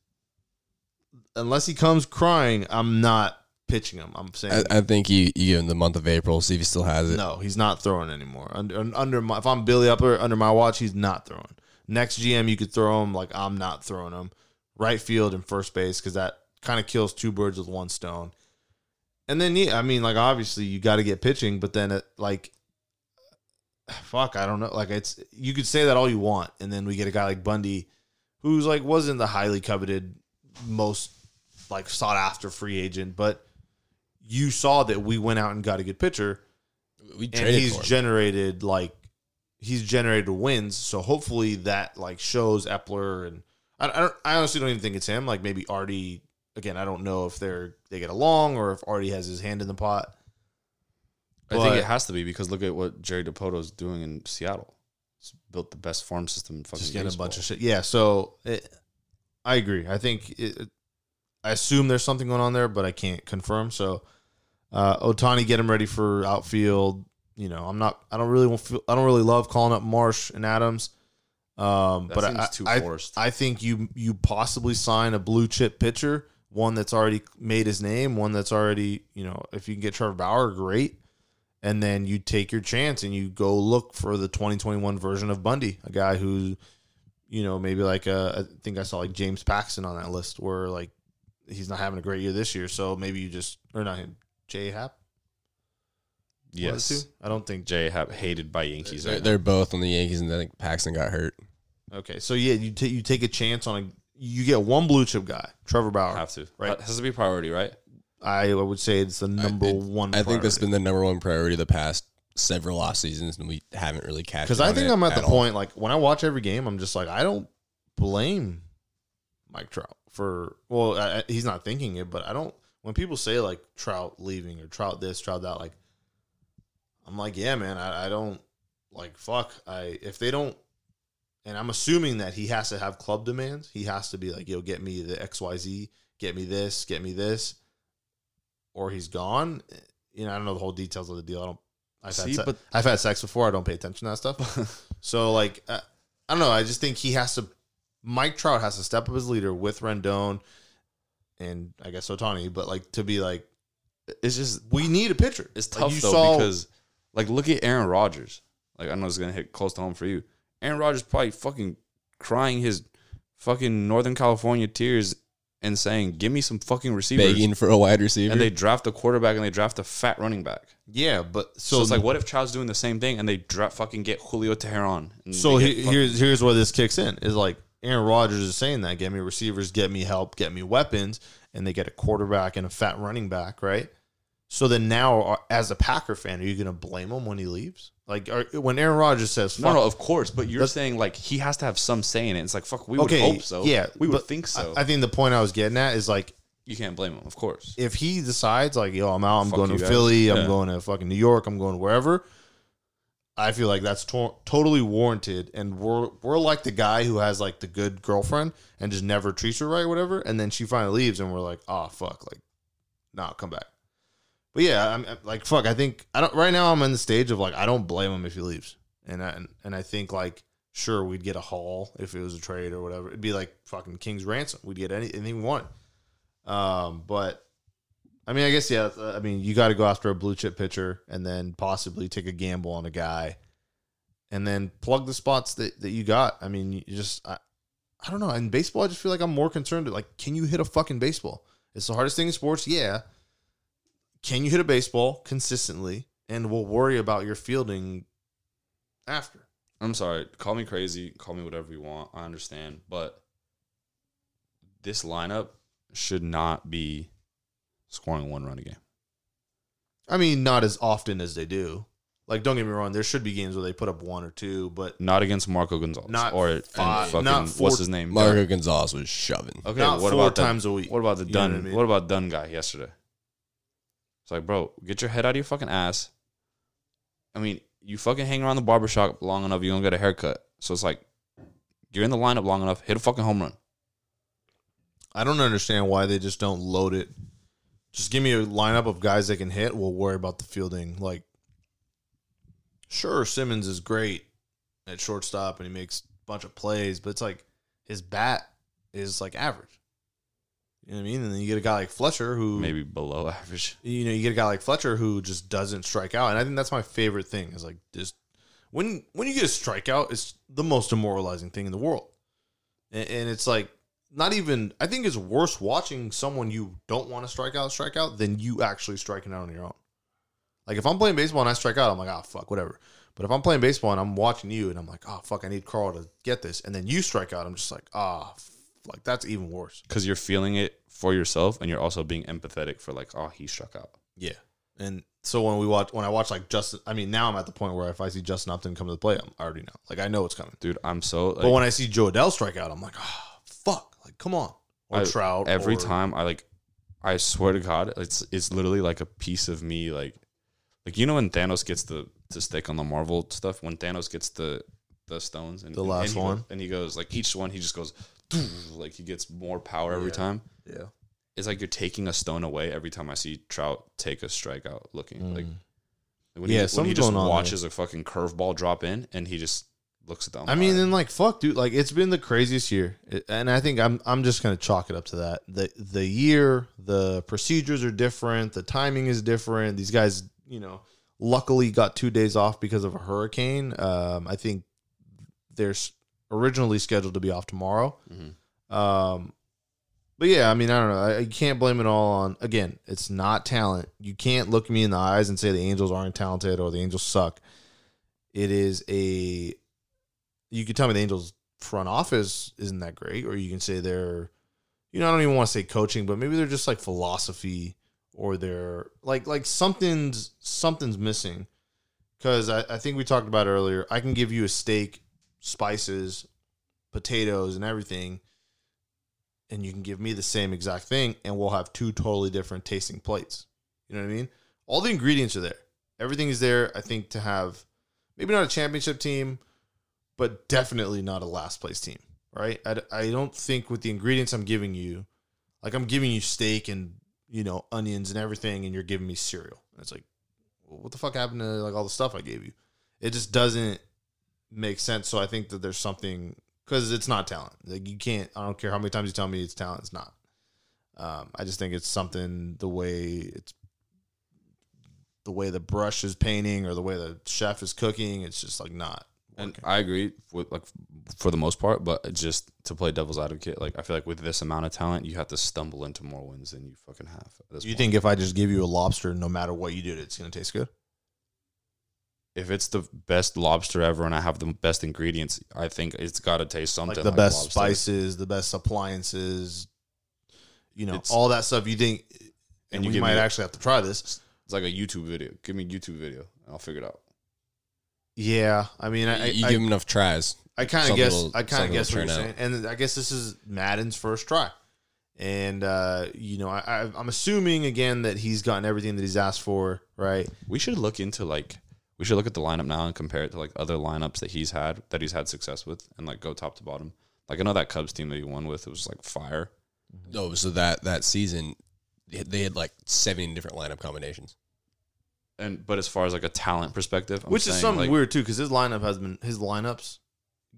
Unless he comes crying, I'm not pitching him. I'm saying I, I think you, you give him the month of April, see if he still has it. no, he's not throwing anymore. Under, under my, if I'm Billy Eppler under my watch, he's not throwing. Next GM, you could throw him like I'm not throwing him. Right field and first base because that kind of kills two birds with one stone. And then yeah, I mean like obviously you got to get pitching, but then it like fuck, I don't know. Like it's you could say that all you want, and then we get a guy like Bundy, who's like wasn't the highly coveted, most like sought after free agent, but you saw that we went out and got a good pitcher, We and he's generated like he's generated wins. So hopefully that like shows Eppler and I, I don't I honestly don't even think it's him. Like maybe Artie. Again, I don't know if they're they get along or if Artie has his hand in the pot. I think it has to be because look at what Jerry Dipoto's doing in Seattle. He's built the best farm system in fucking just getting a bunch of shit. Yeah, so it, I agree. I think it, I assume there's something going on there, but I can't confirm. So uh, Ohtani, get him ready for outfield. You know, I'm not. I don't really want. Feel, I don't really love calling up Marsh and Adams. Um, That but I, too I, forced. I think you you possibly sign a blue chip pitcher, one that's already made his name, one that's already you know. If you can get Trevor Bauer, great. And then you take your chance and you go look for the 2021 version of Bundy, a guy who, you know, maybe like uh, I think I saw like James Paxton on that list, where like he's not having a great year this year, so maybe you just or not him, Jay Happ. one of the Yes. I don't think. J Happ hated by Yankees. They're, right they're both on the Yankees, and I think Paxton got hurt. Okay, so yeah, you take you take a chance on a you get one blue chip guy, Trevor. Bauer. have to. Right. Right. Has to be priority, right? I would say it's the number it- one. I think that's priority. been the number one priority the past several off seasons, and we haven't really catched. because I think I'm at the all. point like when I watch every game, I'm just like I don't blame Mike Trout for well, I, I- he's not thinking it, but I don't. When people say like Trout leaving or Trout this, Trout that, like I'm like, yeah, man, I, I don't like fuck. I if they don't, and I'm assuming that he has to have club demands. He has to be like, yo, get me the X Y Z, get me this, get me this, or he's gone. You know, I don't know the whole details of the deal. I don't. I've had See, se- but- I've had sex before. I don't pay attention to that stuff. so like, I, I don't know. I just think he has to. Mike Trout has to step up as leader with Rendon, and I guess Ohtani. But like to be like, It's just we need a pitcher. It's Like, tough you though saw- because like look at Aaron Rodgers. Like I know it's gonna hit close to home for you. Aaron Rodgers probably fucking crying his fucking Northern California tears and saying, "Give me some fucking receivers." begging for a wide receiver. and they draft a quarterback and they draft a fat running back. yeah, but So, so, it's like, what if Trout's doing the same thing and they draft fucking get Julio Teheran? and So he, fucking- here's here's where this kicks in is like Aaron Rodgers is saying that get me receivers, get me help, get me weapons, and they get a quarterback and a fat running back, right? So then now, as a Packer fan, are you going to blame him when he leaves? Like are, when Aaron Rodgers says, no, "Fuck no, of course, but you're saying like he has to have some say in it. It's like fuck, we okay, would hope so. yeah, we would think so. I, I think the point I was getting at is like you can't blame him, of course. if he decides like, yo, I'm out, I'm Fuck going you to guys. Philly, I'm Yeah. going to fucking New York, I'm going wherever. I feel like that's to- totally warranted, and we're we're like the guy who has like the good girlfriend and just never treats her right, or whatever, and then she finally leaves, and we're like, oh fuck, like, nah, come back. But yeah, I'm like, fuck. I think I don't. Right now, I'm in the stage of like, I don't blame him if he leaves, and I, and, and I think like, sure, we'd get a haul if it was a trade or whatever. It'd be like fucking King's ransom. We'd get any, anything we want. Um, but I mean, I guess yeah. uh, I mean, you got to go after a blue chip pitcher and then possibly take a gamble on a guy, and then plug the spots that, that you got. I mean, you just I, I don't know. In baseball, I just feel like I'm more concerned. Like, can you hit a fucking baseball? It's the hardest thing in sports. Yeah. Can you hit a baseball consistently? And we'll worry about your fielding after. I'm sorry. Call me crazy. Call me whatever you want. I understand. But this lineup should not be scoring one run a game. I mean, not as often as they do. Like, don't get me wrong. There should be games where they put up one or two, but Not against Marco Gonzales. Not or five- fucking not four- what's his name? Mario Gonzalez was shoving. Okay, not what four about the- times a week. What about the You know Dunn? what I mean? What about Dunn guy yesterday? It's like, bro, get your head out of your fucking ass. I mean, you fucking hang around the barbershop long enough, you don't get a haircut. So it's like, you're in the lineup long enough, hit a fucking home run. I don't understand why they just don't load it. Just give me a lineup of guys that can hit. We'll worry about the fielding. Like, sure, Simmons is great at shortstop and he makes a bunch of plays, but it's like his bat is like average. You know what I mean? And then you get a guy like Fletcher who Maybe below average. you know, you get a guy like Fletcher who just doesn't strike out, and I think that's my favorite thing is like just when when you get a strikeout, it's the most demoralizing thing in the world, and, and it's like not even. I think it's worse watching someone you don't want to strike out strike out than you actually striking out on your own. Like if I'm playing baseball and I strike out, I'm like, oh fuck, whatever. But if I'm playing baseball and I'm watching you and I'm like, oh fuck, I need Carl to get this, and then you strike out, I'm just like, ah, like that's even worse. Because you're feeling it for yourself and you're also being empathetic for like, oh, he struck out. Yeah. And so when we watch, when I watch like Justin, I mean, now I'm at the point where if I see Justin Upton come to the plate, I'm, I already know. Like I know it's coming. Dude, I'm so like, but when I see Jo Adell strike out, I'm like, oh fuck, like come on. Or I- Trout. every or- time I like I swear to God, it's it's literally like a piece of me like like you know when Thanos gets the to stick on the Marvel stuff, when Thanos gets the the stones and The last and he one? goes- and he goes like each one he just goes like he gets more power every Yeah. time. Yeah. It's like you're taking a stone away every time I see Trout take a strikeout looking like Mm. when Yeah, he, when he just on there. watches a fucking curveball drop in and he just looks at the I mean, and like fuck, dude. Like it's been the craziest year, and I think I'm I'm just gonna chalk it up to that. the The year, the procedures are different, the timing is different. These guys, you know, luckily got two days off because of a hurricane. Um, I think they're originally scheduled to be off tomorrow. Mhm. Um, but yeah, I mean, I don't know. I, I can't blame it all on. Again, it's not talent. You can't look me in the eyes and say the Angels aren't talented or the Angels suck. It is a. You could tell me the Angels front office isn't that great, or you can say they're, you know, I don't even want to say coaching, but maybe they're just like philosophy, or they're like like something's something's missing. Because I, I think we talked about earlier. I can give you a steak, spices, potatoes, and everything and you can give me the same exact thing and we'll have two totally different tasting plates. You know what I mean? All the ingredients are there. Everything is there, I think, to have maybe not a championship team, but definitely not a last place team, right? I, I don't think with the ingredients I'm giving you, like I'm giving you steak and, you know, onions and everything, and you're giving me cereal. And it's like, well, what the fuck happened to like all the stuff I gave you? It just doesn't make sense. So I think that there's something because it's not talent. Like you can't. I don't care how many times you tell me it's talent. It's not. Um, I just think it's something the way it's the way the brush is painting or the way the chef is cooking. It's just like not. And. I agree with like for the most part, but just to play devil's advocate, like I feel like with this amount of talent, you have to stumble into more wins than you fucking have. You point. think if I just give you a lobster, no matter what you did, it's gonna taste good? if it's the best lobster ever and I have the best ingredients, I think it's got to taste something Like the like best lobster. spices, the best appliances, you know, It's- all that stuff. You think, and, And you we might me- actually have to try this. It's like a YouTube video. Give me a YouTube video and I'll figure it out. Yeah, I mean, I, you I, give him enough tries. I kind of guess. will- I kind of guess what you're turn saying, and I guess this is Maddon's first try, and uh, you know, I, I, I'm assuming again that he's gotten everything that he's asked for, right? We should look into like we should look at the lineup now and compare it to like other lineups that he's had that he's had success with and like go top to bottom. Like I know that Cubs team that he won with, it was like fire. No, so that that season they had- they had like seventy different lineup combinations. And but as far as like a talent perspective, I'm Which is saying, something like, weird too, because his lineup has been his lineups,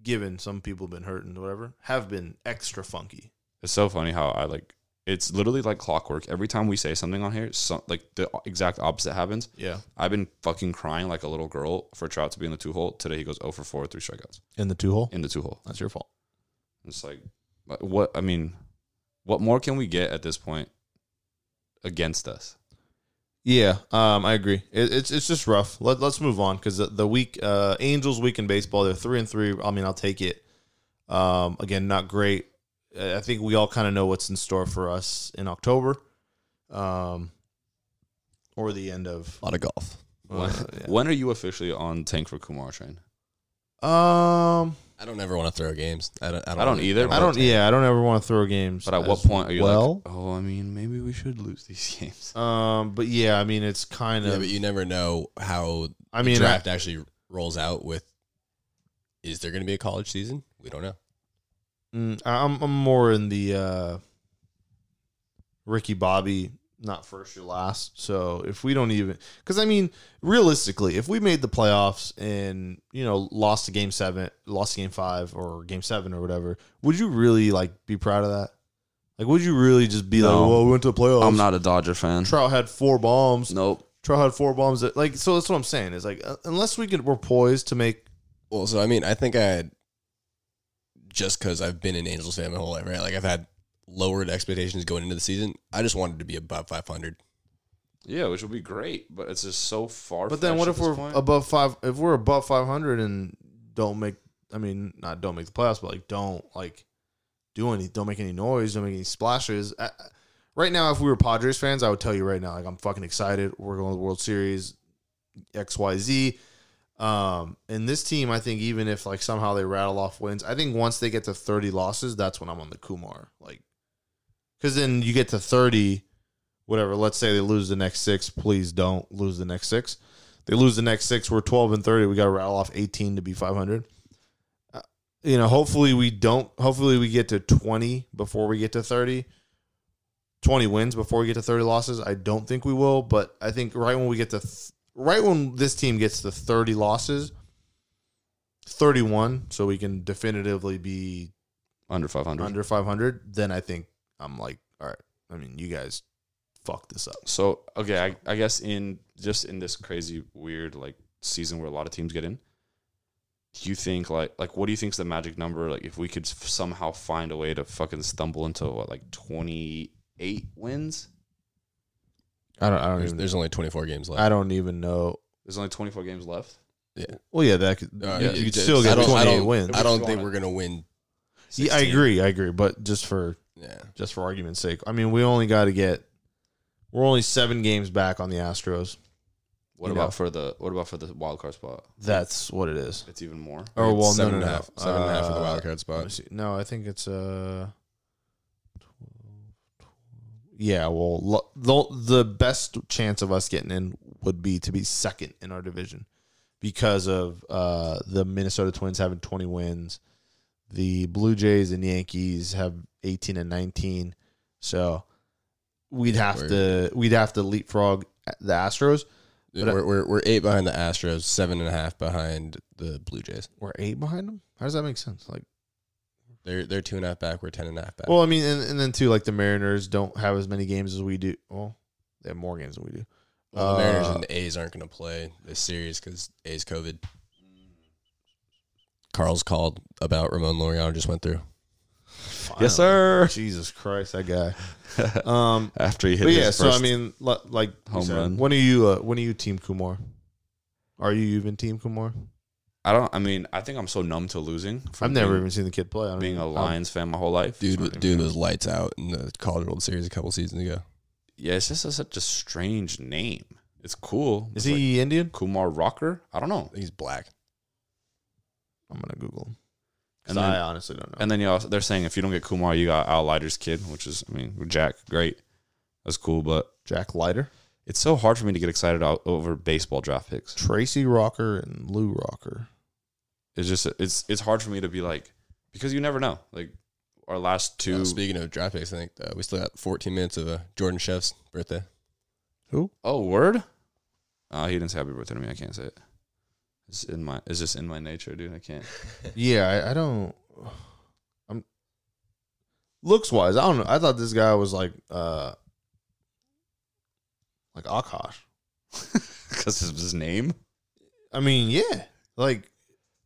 given some people have been hurt and whatever, have been extra funky. It's so funny how I like it's literally like clockwork. Every time we say something on here, like the exact opposite happens. Yeah. I've been fucking crying like a little girl for Trout to be in the two hole. Today he goes 0 for 4, three strikeouts In the two hole. in the two hole. That's your fault. It's like, what I mean, what more can we get at this point against us? Yeah, um, I agree. It, it's it's just rough. Let, let's move on because the, the week uh, Angels week in baseball, they're three and three. I mean, I'll take it. Um, again, not great. I think we all kind of know what's in store for us in October, um, or the end of. A lot of golf. When, uh, yeah. when are you officially on tank for Kumar train? Um, I don't ever want to throw games. I don't. I don't, I don't either, I don't. Yeah, I don't ever want to throw games. But at what as point are you well? like, oh, I mean, maybe we should lose these games? Um, but yeah, I mean, it's kind Yeah, of. but you never know how I the mean, I, draft actually rolls out. With is there going to be a college season? We don't know. Mm, I'm I'm more in the uh, Ricky Bobby, not first or last. So if we don't even, because I mean, realistically, if we made the playoffs and you know lost to game seven, lost to game five or game seven or whatever, would you really like be proud of that? Like, would you really just be like, "Well, we went to the playoffs"? I'm not a Dodger fan. Trout had four bombs. Nope. Trout had four bombs. That, like, so that's what I'm saying. Is like, uh, unless we could, we're poised to make. Well, so I mean, I think I had just because I've been an Angels fan my whole life, right? Like I've had lowered expectations going into the season. I just wanted to be above 500. Yeah, which would be great, but it's just so far. But then, what if we're above five? If we're above five hundred and don't make, I mean, not don't make the playoffs, but like don't like do any, don't make any noise, don't make any splashes. I, I- right now, if we were Padres fans, I would tell you right now, like I'm fucking excited. We're going to the World Series, X Y Z. Um, and this team, I think, even if like somehow they rattle off wins, I think once they get to 30 losses, that's when I'm on the Kumar. Like, because then you get to 30, whatever. Let's say they lose the next six. Please don't lose the next six. They lose the next six. We're 12 and 30. We got to rattle off 18 to be 500. Uh, you know, hopefully we don't. Hopefully we get to 20 before we get to 30. 20 wins before we get to 30 losses. I don't think we will, but I think right when we get to th- right when this team gets to 30 losses, 31, so we can definitively be under 500. under 500, then I think I'm like, all right. I mean, you guys fuck this up. So okay, I, I guess in just in this crazy weird like season where a lot of teams get in, do you think like like what do you think's the magic number? Like if we could f- somehow find a way to fucking stumble into what like twenty eight wins? I don't. I don't There's, even. there's only 24 games left. I don't even know. There's only twenty four games left. Yeah. Well, yeah, that could. Uh, you, you could still I get don't- I 28 don't- wins. I don't think we're gonna win. Yeah, I agree. I agree. But just for Yeah, just for argument's sake, I mean, we only got to get. We're only seven games back on the Astros. What You about know. for the what about for the wild card spot? That's what it is. It's even more. Oh well, no, seven no, and a no. half- seven and a half for the wild card spot. No, I think it's uh. 12, 12. Yeah, well, lo- the the best chance of us getting in would be to be second in our division because of uh, the Minnesota Twins having 20 wins. The Blue Jays and Yankees have 18 and 19. So we'd have to we'd have to leapfrog the Astros. We're, we're we're eight behind the Astros, seven and a half behind the Blue Jays. We're eight behind them. How does that make sense? Like, They're they're two and a half back. We're ten and a half back. well, I mean, and, and then too, like the Mariners don't have as many games as we do. Well, they have more games than we do. Well, the Mariners uh, and the A's aren't going to play this series because A's COVID. Carl's called about Ramon Laureano just went through. Yes, sir. Jesus Christ, that guy. Um, After he hit but his yeah, so I mean, li- like home said, run. When are you? Uh, when are you Team Kumar? Are you even Team Kumar? I don't. I mean, I think I'm so numb to losing. I've never being, even seen the kid play. I don't being even- a Lions fan my whole life. Dude, Sorry. dude was lights out in the College World Series a couple seasons ago. Yeah, it's just a, such a strange name. It's cool. Is It's like he Indian? Kumar Rocker? I don't know. He's black. I'm gonna Google And then- I honestly don't know. And then you also, they're saying if you don't get Kumar, you got Al Leiter's kid, which is, I mean, Jack, great. That's cool, but Jack Leiter, it's so hard for me to get excited out over baseball draft picks. Tracy Rocker, and Lou Rocker. It's just, it's it's hard for me to be like, because you never know. Like, our last two. Uh, speaking of draft picks, I think uh, we still got 14 minutes of uh, Jordan Chef's birthday. Who? Oh, word? Uh, he didn't say happy birthday to me. I can't say it. It's in my, it's just in my nature, dude. I can't. Yeah, I, I don't. I'm. looks wise, I don't know. I thought this guy was like uh like Akash. because of his name. I mean, yeah, like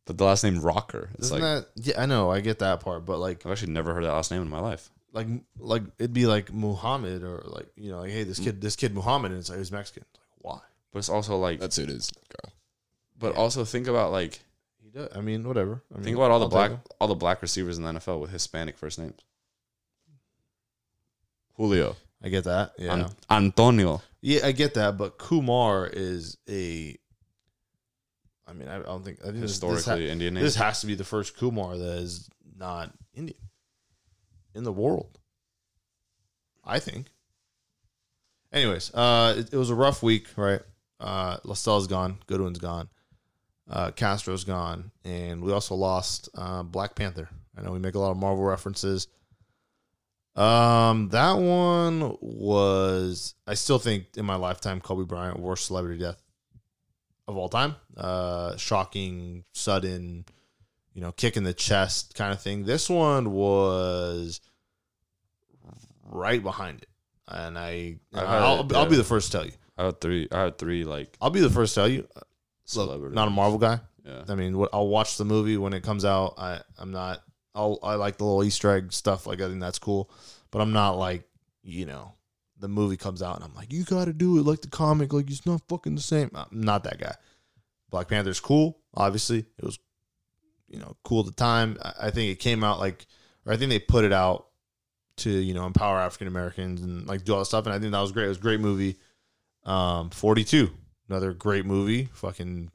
But the last name Rocker. It's isn't like that? Yeah, I know, I get that part, but like, I've actually never heard that last name in my life. like, like it'd be like Muhammad or like you know, like hey, this Mm. kid, this kid Muhammad, and it's like he's Mexican. It's like why? But it's also like, That's who it is. But also think about like, He does. I mean, whatever. I mean, think about all the I'll black, all the black receivers in the NFL with Hispanic first names. Julio, I get that. Yeah, An- Antonio. yeah, I get that. But Kumar is a. I mean, I don't think I think this- this ha- Historically, Indian name. This has to be the first Kumar that is not Indian in the world. I think. Anyways, uh, it, it was a rough week, right? Uh, La Stella's gone, Goodwin's gone, uh, Castro's gone, and we also lost uh, Black Panther. I know we make a lot of Marvel references. Um, that one was I still think in my lifetime Kobe Bryant worst celebrity death of all time. Uh, shocking, sudden, you know, kick in the chest kind of thing. This one was right behind it, and I, I've had I'll, it, I'll be the first to tell you. I had three. I had three like I'll be the first to tell you. Look, not a Marvel guy. Yeah. I mean, what I'll watch the movie when it comes out. I I'm not. I'll I like the little Easter egg stuff. Like I think that's cool, but I'm not like you know the movie comes out and I'm like you got to do it like the comic. Like it's not fucking the same. I'm not that guy. Black Panther's cool. Obviously, it was you know cool at the time. I, I think it came out like, or I think they put it out to you know empower African Americans and like do all that stuff. And I think that was great. It was a great movie. Um, 42, another great movie. Fucking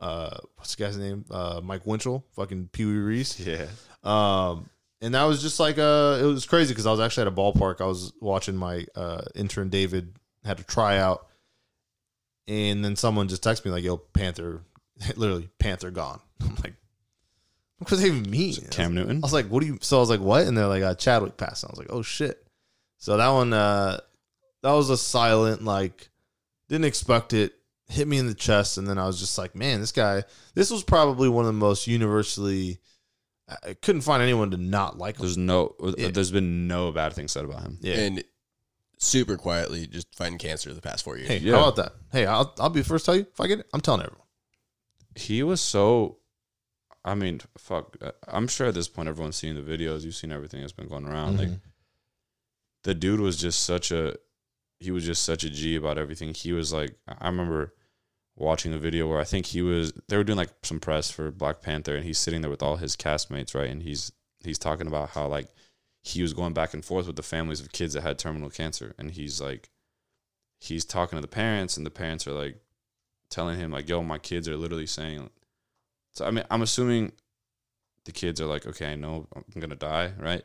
uh, what's the guy's name? Uh, Mike Winchell, fucking Pee Wee Reese. Yeah. Um, and that was just like uh, it was crazy because I was actually at a ballpark. I was watching my uh intern David had a tryout and then someone just texted me like, "Yo, Panther, literally Panther gone." I'm like, what does that even mean? Cam Newton. I was like, what do you? So I was like, what? And they're like, uh, Chadwick passed. And I was like, oh shit. So that one, uh, that was a silent, like, didn't expect it. Hit me in the chest, and then I was just like, man, this guy. This was probably one of the most universally. I I couldn't find anyone to not like him. There's no. Yeah. There's been no bad things said about him. Yeah. And super quietly just fighting cancer the past four years. hey, Yeah. how about that? Hey, I'll I'll be the first to tell you if I get it. I'm telling everyone. He was so. I mean, fuck. I'm sure at this point everyone's seen the videos. You've seen everything that's been going around. Like mm-hmm. the dude was just such a. He was just such a G about everything. He was like, I remember watching a video where I think he was. They were doing like some press for Black Panther, and he's sitting there with all his castmates, right? And he's he's talking about how like he was going back and forth with the families of kids that had terminal cancer, and he's like, he's talking to the parents, and the parents are like telling him like, "Yo, my kids are literally saying." So I mean, I'm assuming the kids are like, "Okay, I know I'm gonna die, right?"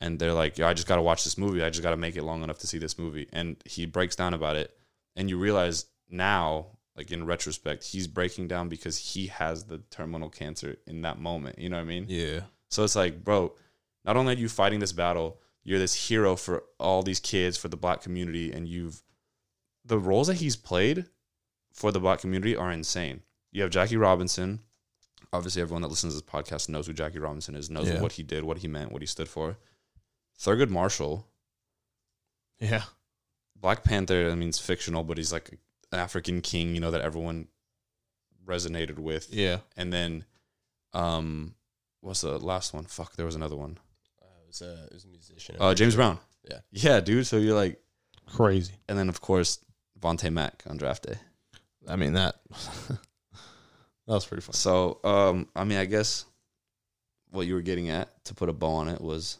And they're like, "Yo, I just gotta watch this movie. I just gotta make it long enough to see this movie." And he breaks down about it, and you realize now, like in retrospect, he's breaking down because he has the terminal cancer in that moment. You know what I mean? Yeah. So it's like, bro, not only are you fighting this battle, you're this hero for all these kids, for the black community, and you've the roles that he's played for the black community are insane. You have Jackie Robinson. Obviously, everyone that listens to this podcast knows who Jackie Robinson is, knows Yeah. what he did, what he meant, what he stood for. Thurgood Marshall, Yeah. Black Panther, I mean, it's fictional, but he's like an African king, you know, that everyone resonated with. Yeah. And then, um, what's the last one? Fuck, there was another one. Uh, it, was a, it was a musician. Uh, James Brown. Yeah. Yeah, dude. So you're like, Crazy. and then of course Vontae Mack on draft day. I mean that. that was pretty fun. So, um, I mean, I guess what you were getting at to put a bow on it was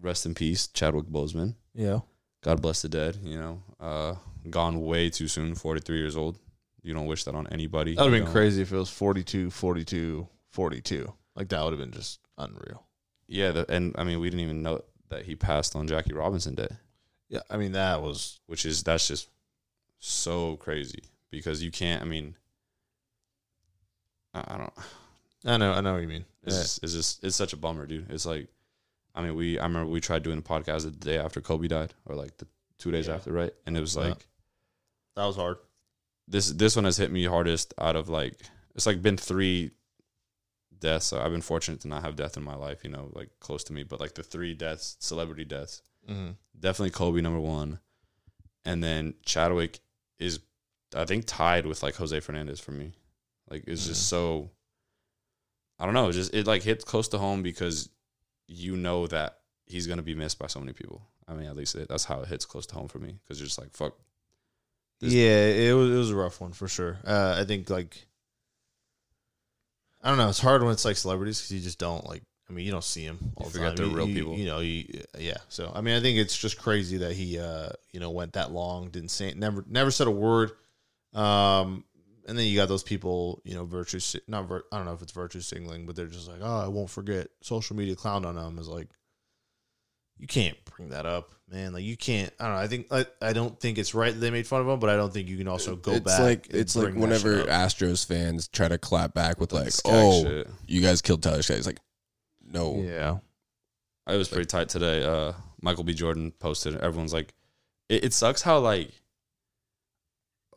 rest in peace, Chadwick Boseman. Yeah. God bless the dead. You know, uh, gone way too soon. Forty three years old. You don't wish that on anybody. That would have been don't- crazy if it was 42, 42, 42. Like that would have been just unreal. Yeah, the, and I mean, we didn't even know that he passed on Jackie Robinson Day, Yeah. I mean that was which is that's just so crazy because you can't. I mean, I, I don't. I know I know what you mean. It's Yeah. just, it's just it's such a bummer, dude. It's like, I mean, we I remember we tried doing a podcast the day after Kobe died, or like the two days Yeah. after, right? And it was Yeah. like that was hard. this this one has hit me hardest out of like it's like been three deaths. I've been fortunate to not have death in my life, you know, like close to me. But like the three deaths, celebrity deaths, Mm-hmm. definitely Kobe number one, and then Chadwick is, I think, tied with like Jose Fernandez for me. Like it's just so. I don't know. It just it like hits close to home because you know that he's gonna be missed by so many people. I mean, at least it, that's how it hits close to home for me because you're just like fuck. Yeah, it was it was a rough one for sure. Uh, I think like I don't know. It's hard when it's like celebrities because you just don't like. I mean, you don't see them all You the forget time. they're You- real you- people. You know, you, yeah. So I mean, I think it's just crazy that he, uh, you know, went that long, didn't say, never, never said a word. Um, and then you got those people, you know, virtue not vir- I don't know if it's virtue signaling, but they're just like, oh, I won't forget. Social media clown on them is like, you can't bring that up, man. Like you can't. I don't know. I think I, I don't think it's right that they made fun of him, but I don't think you can also go back. it's back. like and it's like bring that whenever. Astros fans try to clap back with like, Skag "Oh, shit. you guys killed Tyler Skaggs." It's like, no, yeah, I was pretty tight today. Uh, Michael B. Jordan posted. Everyone's like, it, it sucks how like,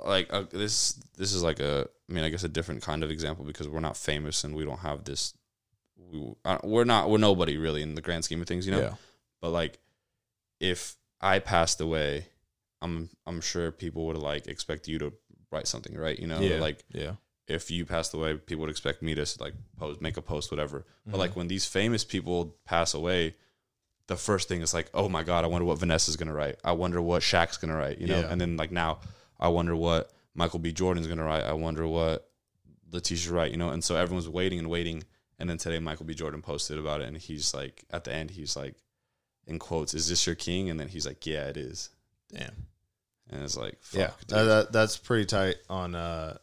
like uh, this. This is like a. I mean, I guess a different kind of example because we're not famous and we don't have this. We, uh, we're not. We're nobody really in the grand scheme of things, you know. yeah, But like, if I passed away, I'm I'm sure people would like expect you to write something, right? You know, Yeah. like yeah. if you passed away, people would expect me to like post, make a post, whatever. Mm-hmm. But like when these famous people pass away, the first thing is like, oh my god, I wonder what Vanessa's gonna write. I wonder what Shaq's gonna write. You know, Yeah. and then like now, I wonder what Michael B. Jordan's gonna write. I wonder what Letitia write. You know, and so everyone's waiting and waiting. And then today, Michael B. Jordan posted about it, and he's like, at the end, he's like, in quotes, "Is this your king?" And then he's like, "Yeah, it is." Damn. And it's like, fuck, yeah, that, that, that's pretty tight. On uh,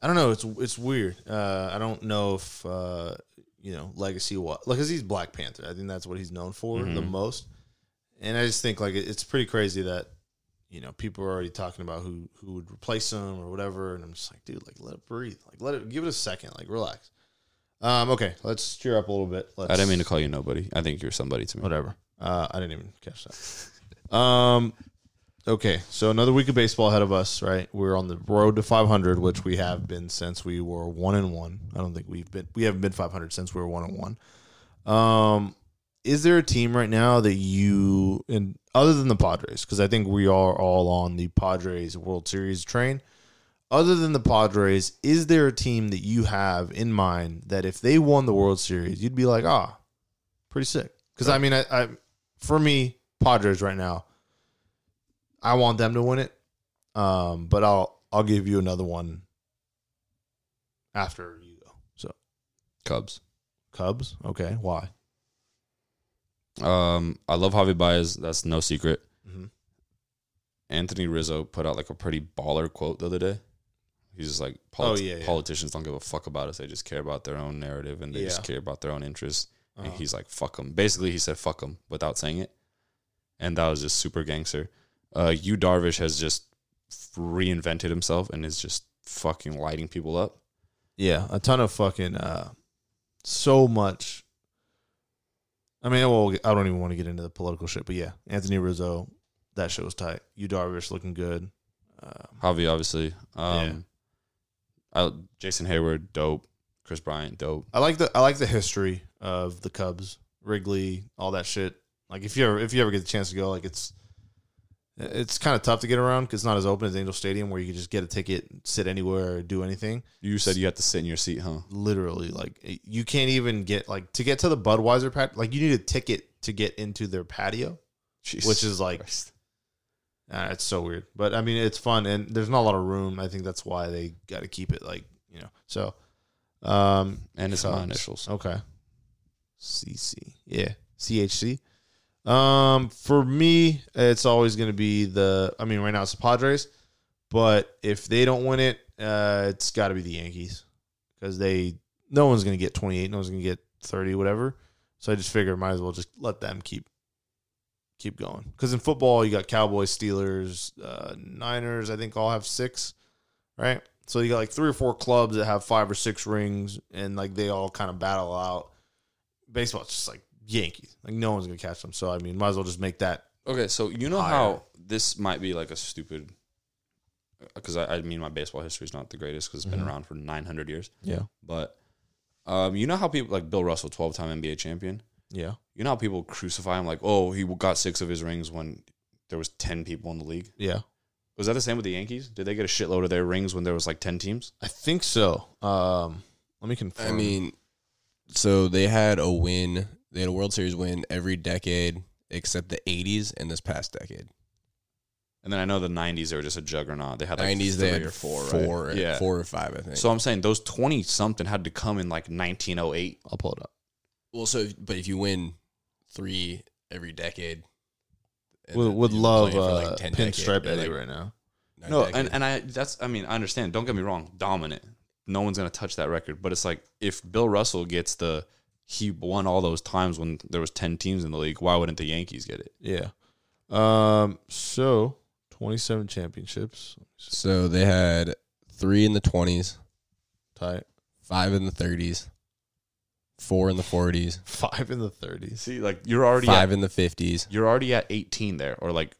I don't know. It's it's weird. Uh, I don't know if uh, you know legacy what like because he's Black Panther. I think that's what he's known for the Mhm. most. And I just think like it- it's pretty crazy that you know people are already talking about who who would replace him or whatever. And I'm just like, dude, like let it breathe. Like let it give it a second. Like relax. Um, okay, let's cheer up a little bit. Let's, I didn't mean to call you nobody. I think you're somebody to me. whatever. Uh, I didn't even catch that. Um, okay, so another week of baseball ahead of us, right? We're on the road to 500, which we have been since we were one and one. I don't think we've been we haven't been 500 since we were one and one. Um, is there a team right now that you and other than the Padres, because I think we are all on the Padres World Series train. Other than the Padres, is there a team that you have in mind that if they won the World Series, you'd be like, ah, pretty sick? Because I mean, I, I for me, Padres right now, I want them to win it. Um, but I'll I'll give you another one after you go. So Cubs. Cubs, okay, why? Um, I love Javi Baez. That's no secret. Mhm. Anthony Rizzo put out like a pretty baller quote the other day. He's just like, polit- Oh, yeah, yeah. politicians don't give a fuck about us. They just care about their own narrative and they Yeah. just care about their own interests. And Uh-huh. he's like, fuck them. Basically, he said fuck them without saying it. And that was just super gangster. Uh, Yu Darvish has just reinvented himself and is just fucking lighting people up. Yeah, a ton of fucking uh so much. I mean, well, I don't even want to get into the political shit, but yeah, Anthony Rizzo, that shit was tight. Yu Darvish looking good. Um, Javi, obviously. Um, I, Jason Heyward, dope. Kris Bryant, dope. I like the I like the history of the Cubs, Wrigley, all that shit. Like if you ever if you ever get the chance to go, like it's it's kind of tough to get around because it's not as open as Angel Stadium where you can just get a ticket, sit anywhere, do anything. You said you had to sit in your seat, huh? literally like you can't even get like to get to the Budweiser pat like you need a ticket to get into their patio, Jesus which is like Christ. uh, it's so weird. But I mean, it's fun and there's not a lot of room. I think that's why they got to keep it like you know. So, um, and it's my initials. Okay, CC, yeah, CHC. Um, for me, it's always going to be the. I mean, right now it's the Padres, but if they don't win it, uh, it's got to be the Yankees because they no one's going to get 28, no one's going to get 30, whatever. So I just figure might as well just let them keep keep going. Because in football, you got Cowboys, Steelers, uh, Niners. I think all have six, right? So you got like three or four clubs that have five or six rings, and like they all kind of battle out. Baseball, it's just like Yankees. Like no one's gonna catch them. So I mean, might as well just make that. Okay, so you know Higher. how this might be like a stupid, because I, I mean my baseball history is not the greatest because it's Mhm. been around for 900 years. Yeah. But Um, you know how people like Bill Russell, twelve time NBA champion. Yeah. You know how people crucify him like, oh, he got six of his rings when there was ten people in the league. Yeah. Was that the same with the Yankees? Did they get a shitload of their rings when there was like ten teams? I think so. Um, let me confirm. I mean, so they had a win. They had a World Series win every decade except the 80s and this past decade. And then I know the '90s they were just a juggernaut. They had like 90s three they had or four, four, right? Yeah. four or five, I think. So I'm saying those twenty something had to come in like 1908. I'll pull it up. well, so if- but if you win three every decade, and Would, would love playing for, uh, like 10 pinstripe or, Eddie like, right now. No, decades. and, and I that's I mean I understand. Don't get me wrong, dominant. No one's gonna touch that record. But it's like if Bill Russell gets the he won all those times when there was ten teams in the league. Why wouldn't the Yankees get it? Yeah. Um. So twenty-seven championships. so they had three in the 20s, Tight. five in the 30s, four in the 40s, Five in the thirties. See, like you're already five at, in the 50s, you're already at 18 there, or like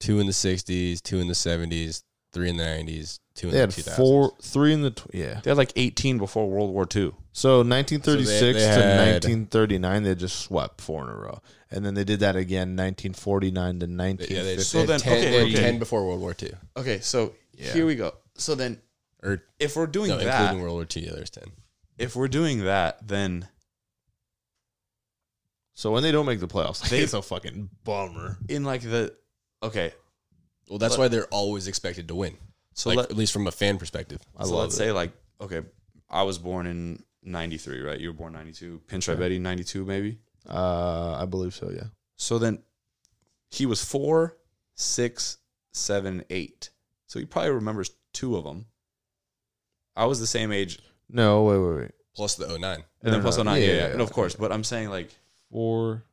two in the 60s, two in the 70s, three in the 90s, two in They the had 2000s. four, three in the tw- yeah. they had like 18 before World War II. So 1936 they to had- 1939, they just swept four in a row, and then they did that again 1949 to Yeah, 1950. they, So they then- had 10, okay, they had okay. 10 before World War II. Okay, so Yeah. here we go. So then, Or if we're doing no, that, including World War II, yeah, there's 10. if we're doing that, then so when they don't make the playoffs, They- it's a fucking bummer. in like the okay, Well, that's But- why they're always expected to win. So like, let, at least from a fan perspective. I so love let's it. say like okay, I was born in '93, right? You were born '92. Pinstripe Eddie '92, maybe. Uh, I believe so. Yeah. So then he was four, six, seven, eight. So he probably remembers two of them. I was the same age, No, wait, wait, wait. Plus the 09. and No, then plus no, 09. Yeah, yeah, yeah, yeah, and of course. yeah. But I'm saying like, Four.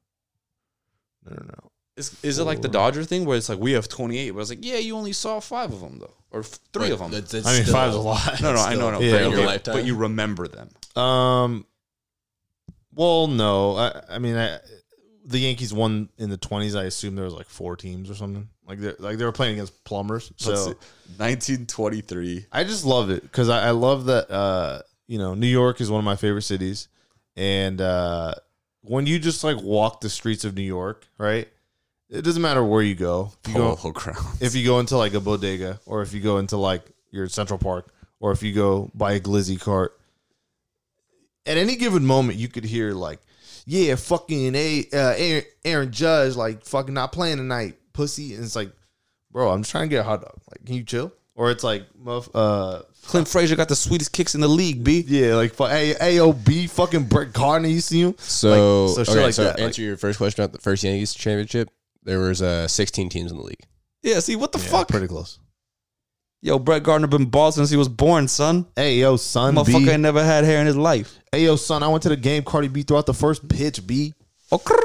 No, no, no. Is is it like the Dodger thing where it's like we have 28, but it's like yeah, you only saw five of them though, or f- three of them. That's, that's I mean, still- five's a lot. no, no, I know, no, Yeah, but, in your okay, lifetime. but you remember them. Um. Well, no. I, I mean, I, the Yankees won in the twenties. I assume there was like four teams or something. Like they like they were playing against plumbers. Let's So 1923. I just love it because I, I love that. Uh, you know, New York is one of my favorite cities, and uh, when you just like walk the streets of New York, right? It doesn't matter where you go. If you go, ground. if you go into like a bodega, or if you go into like your Central Park, or if you go buy a glizzy cart, at any given moment you could hear like, "Yeah, fucking a uh, Aaron, Aaron Judge like fucking not playing tonight, pussy," and it's like, bro, I'm just trying to get a hot dog. Like, can you chill? Or it's like, uh, Clint Frazier got the sweetest kicks in the league, B. yeah, like A- AOB, fucking Brett Gardner, you see him? So, Like, so okay, like so answer your first question about the first Yankees championship. There was uh, 16 teams in the league. Yeah, see what the Yeah, fuck? Pretty close. Yo, Brett Gardner been bald since he was born, son. Hey, yo, son, Motherfucker B. ain't never had hair in his life. Hey, yo, son, I went to the game. Cardi B threw out the first pitch, B. Okay.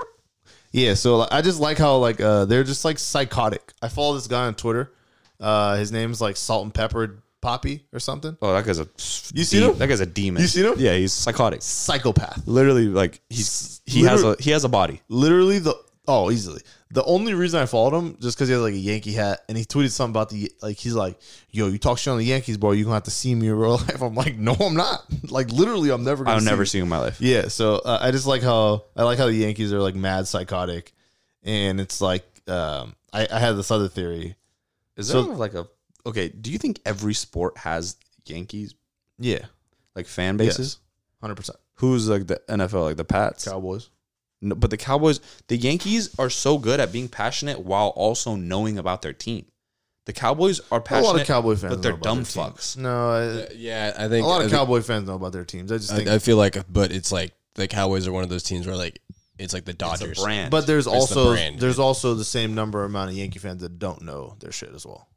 Yeah, so like, I just like how like uh they're just like psychotic. I follow this guy on Twitter. Uh his name's like Salt and Peppered Poppy or something. Oh, that guy's a You seen him? That guy's a demon. You seen him? Yeah, he's psychotic. Psychopath. Literally, like he's he has Literally- a he has a body. Literally the oh easily. The only reason I followed him just because he has like a Yankee hat and he tweeted something about the like he's like, yo, you talk shit on the Yankees, bro. You are gonna have to see me in real life. I'm like, no, I'm not. Like literally, I'm never. gonna I've see never you. seen in my life. Yeah, so uh, I just like how I like how the Yankees are like mad psychotic, and it's like um, I, I had this other theory. Is So- there like a okay? Do you think every sport has Yankees Yeah, like fan bases? hundred percent. Who's like the NFL, like the Pats? Cowboys. No, but the Cowboys, the Yankees are so good at being passionate while also knowing about their team. The Cowboys are passionate. A lot of Cowboy fans, but they're dumb their teams. fucks. No, I, Yeah, I a think a lot I of think- Cowboy fans know about their teams. I just think, I, I feel like, but it's like the Cowboys are one of those teams where like it's like the It's Dodgers. a brand, but there's It's the also brand. there's also the same number amount of Yankee fans that don't know their shit as well.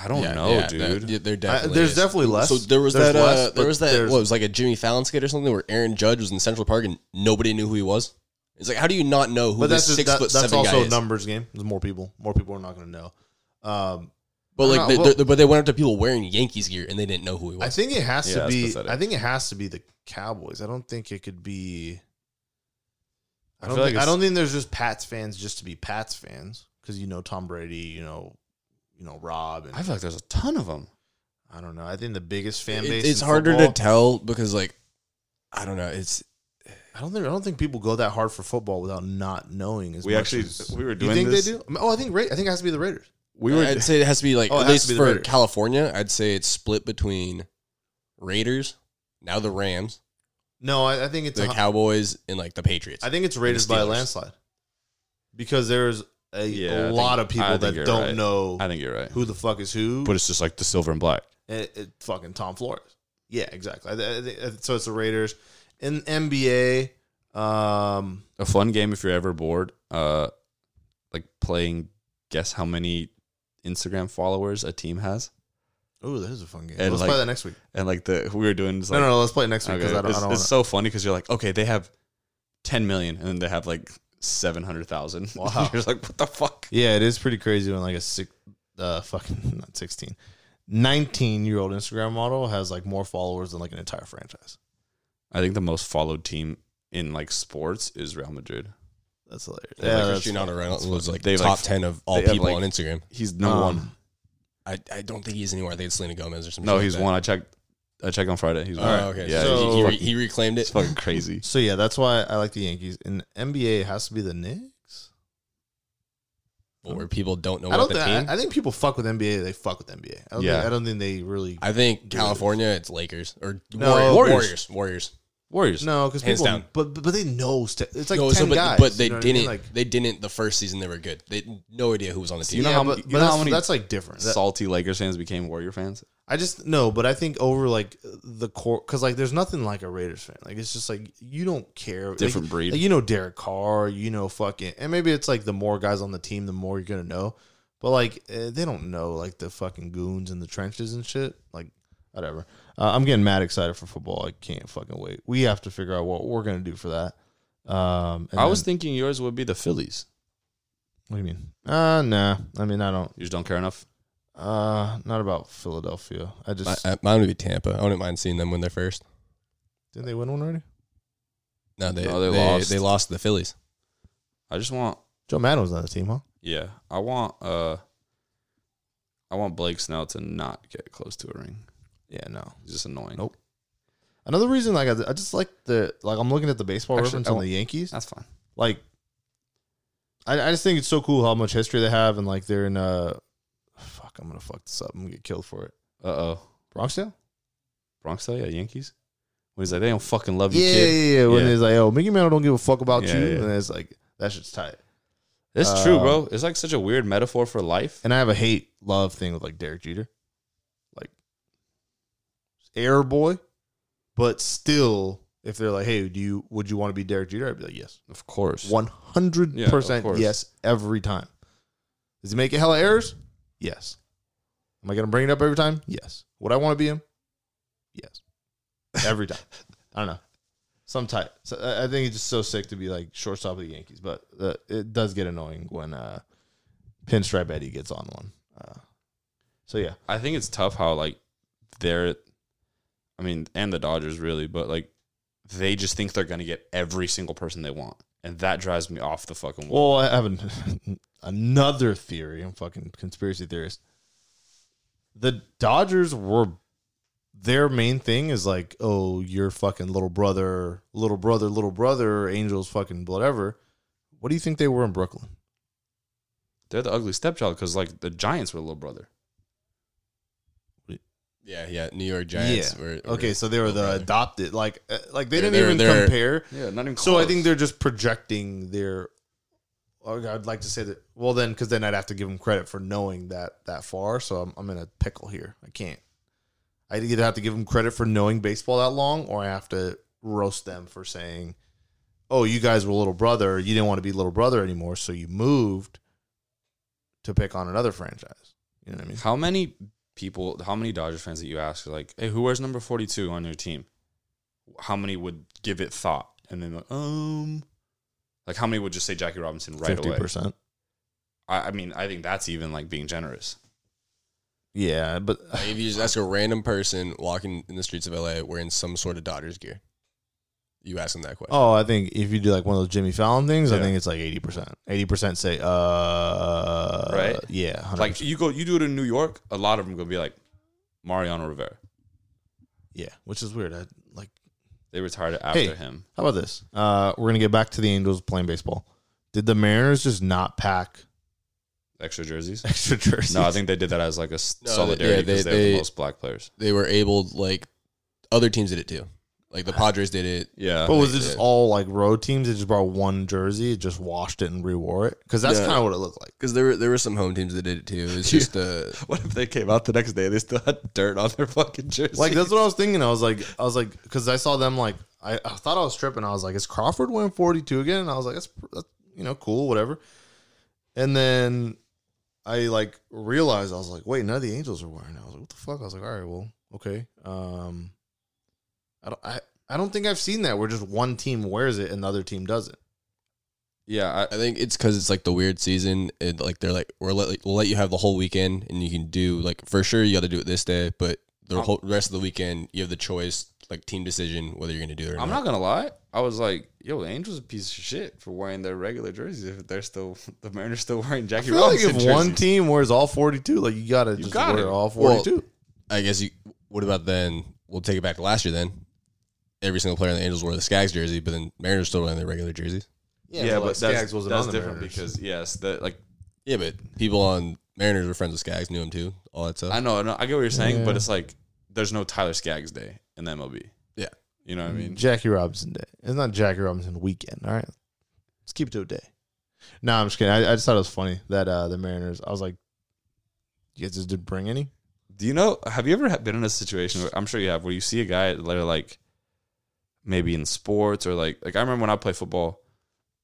I don't Yeah, know, yeah, dude. that- yeah, there I, there's is. definitely less. So there was There's that. less, uh, there was that. What it was like a Jimmy Fallon skit or something where Aaron Judge was in Central Park and nobody knew who he was. It's like how do you not know who but this that's just, six that, foot that's seven guy also a is? numbers game. There's more people. More people are not going to know. Um, But I like, don't they, know, well- they- but they went up to people wearing Yankees gear and they didn't know who he was. I think it has Yeah, to that's be. pathetic. I think it has to be the Cowboys. I don't think it could be. I I don't feel think. like I it's- don't think there's just Pats fans just to be Pats fans because you know Tom Brady, you know, you know Rob, and I feel like there's a ton of them. I don't know. I think the biggest fan It- base. it's in harder to tell because like I don't know. It's I don't think I don't think people go that hard for football without not knowing. As We much actually- as- we were You doing think this- they do? Oh, I think Ra- I think it has to be the Raiders. We were I'd say it has to be like Oh, at least to be the for Raiders. California. I'd say it's split between Raiders, now the Rams, No, I, I think it's the a- Cowboys, and like the Patriots. I think it's Raiders by a landslide because there's a, Yeah, I a think- lot of people that don't right. know I think you're right. who the fuck is who. But it's just like the silver and black. it, it, fucking Tom Flores. Yeah, exactly. I, I think- so it's the Raiders in NBA. Um, A fun game if you're ever bored. Uh, like playing. Guess how many Instagram followers a team has, oh, that is a fun game. And let's like- play that next week. and like the we were doing. This, no, no, no, let's play it next week because Okay, I don't. it's, I don't it's so funny because you're like, okay, they have 10 million and then they have like 700,000. Wow. you're like, what the fuck? yeah, it is pretty crazy when like a six, uh, fucking not 16, 19 year old Instagram model has like more followers than like an entire franchise. I think the most followed team in like sports is Real Madrid. That's hilarious. Yeah, Yeah, like that's Cristiano fun. Ronaldo was like They top like, ten of all people like- on Instagram. He's number Um, one. I, I don't think he's anywhere. I think it's Selena Gomez or something. No, he's that. one. I checked. I checked on Friday. He's Oh, one. okay. Yeah, so So- he, he, he's, re- he reclaimed it's it. fucking crazy. So yeah, that's why I like the Yankees. In NBA, it has to be the Knicks. where people don't know I don't about the think. team. I, I think people fuck with NBA. They fuck with NBA. I don't Yeah. Think, I don't think they really. I think Do California, it's Lakers or No, Warriors. Warriors. Warriors. Warriors. Warriors. no, because Hands people. down. But but they know. St- it's like No, ten so, but, guys. but they you know what I mean? didn't. Like They didn't the first season. They were good. They no idea who was on the team. You know yeah, how- but, you but know how that's, many that's like different. Salty Lakers fans became Warrior fans. I just no, but I think over like the core because like there's nothing like a Raiders fan. Like it's just like you don't care. Like, Different breed. Like, you know Derek Carr. You know fucking and maybe it's like the more guys on the team, the more you're gonna know. But like eh, they don't know like the fucking goons in the trenches and shit. Like whatever. Uh, I'm getting mad excited for football. I can't fucking wait. We have to figure out what we're gonna do for that. Um, and I was then- thinking yours would be the Phillies. What do you mean? Uh, nah. I mean, I don't. You just don't care enough. Uh, not about Philadelphia. I just Mi- uh, Mine would be Tampa. I wouldn't mind seeing them win their first. didn't they win one already? No, they No, they they, lost. They lost to the Phillies. I just want. Joe Maddon was on the team, huh? Yeah, I want. Uh, I want Blake Snell to not get close to a ring. Yeah, no. He's just annoying. Nope. Another reason, like, I, I just like the like I'm looking at the baseball Actually, reference I on the Yankees. That's fine. Like, I, I just think it's so cool how much history they have, and like they're in uh, fuck, I'm gonna fuck this up. I'm gonna get killed for it. Uh oh. Bronxdale. Bronx, yeah, Yankees. When he's like, they don't fucking love you, Yeah, yeah, kid. yeah. When Yeah. it's like, oh, Mickey Mantle don't give a fuck about Yeah, you, yeah. and it's like that shit's tight. It's true, bro. It's like such a weird metaphor for life. And I have a hate love thing with like Derek Jeter, air boy, but still, if they're like, hey, do you would you want to be Derek Jeter? I'd be like, yes. Of course. one hundred percent yes every time. Does he make hella errors? Yes. Am I gonna bring it up every time? Yes. Would I want to be him? Yes. Every time. I don't know. Some type. So I I think it's just so sick to be like shortstop of the Yankees, but uh, it does get annoying when uh, Pinstripe Eddie gets on one. Uh, so yeah, I think it's tough how like they're I mean, and the Dodgers really, but like they just think they're gonna get every single person they want. And that drives me off the fucking wall. Well, I have an, another theory. I'm fucking conspiracy theorist. The Dodgers were their main thing is like, oh, your fucking little brother, little brother, little brother, Angels, fucking whatever. What do you think they were in Brooklyn? They're the ugly stepchild because like the Giants were a little brother. Yeah, yeah. New York Giants. yeah. Were, okay, so they were the brother. adopted. Like, uh, like they They're- didn't they're- even they're- compare. Yeah, not even So I close. think they're just projecting their. or I'd like to say that. Well, then, because then I'd have to give them credit for knowing that that far. So I'm, I'm in a pickle here. I can't. I either have to give them credit for knowing baseball that long, or I have to roast them for saying, "Oh, you guys were little brother. You didn't want to be little brother anymore, so you moved to pick on another franchise." You know what I mean? How many people, how many Dodgers fans that you ask are like, hey, who wears number 42 on your team? How many would give it thought? And then, like, um, like how many would just say Jackie Robinson right Fifty away? percent. I, I mean, I think that's even like being generous. Yeah, but Like, if you just ask a random person walking in the streets of LA wearing some sort of Dodgers gear, you asking that question. Oh, I think if you do like one of those Jimmy Fallon things, I Yeah. think it's like eighty percent. Eighty percent say, uh, Right? Yeah, 100%. Like you go, you do it in New York, a lot of them gonna be like Mariano Rivera. yeah, which is weird. I like, They retired it after Hey. him. How about this? Uh, we're gonna get back to the Angels playing baseball. Did the Mariners just not pack Extra jerseys. extra jerseys? No, I think they did that as like a s- No, they- solidarity yeah, because they- they, have they- the most black players. They were able like other teams did it too. Like the Padres did it. Yeah, But was it just all like road teams? They just brought one jersey, just washed it and rewore it? Because that's Yeah. kind of what it looked like. Because there were there were some home teams that did it too. It's just uh what if they came out the next day? They still had dirt on their fucking jersey. Like that's what I was thinking. I was like, I was like, because I saw them like, I, I thought I was tripping. I was like, is Crawford wearing forty two again? And I was like, that's, that's you know cool, whatever. And then I like realized I was like, wait, none of the Angels are wearing. it. I was like, what the fuck? I was like, all right, well, okay. Um, I don't, I, I don't think I've seen that where just one team wears it and the other team doesn't. yeah, I I think it's because it's like the weird season. And like they're like we're let, we'll let you have the whole weekend and you can do like for sure you got to do it this day, but the whole rest of the weekend you have the choice like team decision whether you're gonna do it or I, I'm not. not gonna lie. I was like, yo, the Angels a piece of shit for wearing their regular jerseys if they're still the Mariners still wearing I Jackie feel like Robinson if one team wears all forty two, like you gotta just got wear it. all Well, forty two. I guess you. What about then? We'll take it back to last year. Then every single player in the Angels wore the Skaggs jersey, but then Mariners still wearing their regular jerseys. yeah, but, like, that's, Skaggs wasn't that's on the different Mariners. because yes, that like Yeah, but people on Mariners were friends with Skaggs, knew him too, all that stuff. I know, I know, I get what you're saying, but it's like there's no Tyler Skaggs Day in the MLB. Yeah. you know what I mean. Jackie Robinson Day. It's not Jackie Robinson weekend. All right, let's keep it to a day. No, I'm just kidding. I, I just thought it was funny that uh, the Mariners. I was like, you guys just didn't bring any. Do you know? Have you ever been in a situation? Where, I'm sure you have, where you see a guy that are like, maybe in sports or like, like I remember when I play football,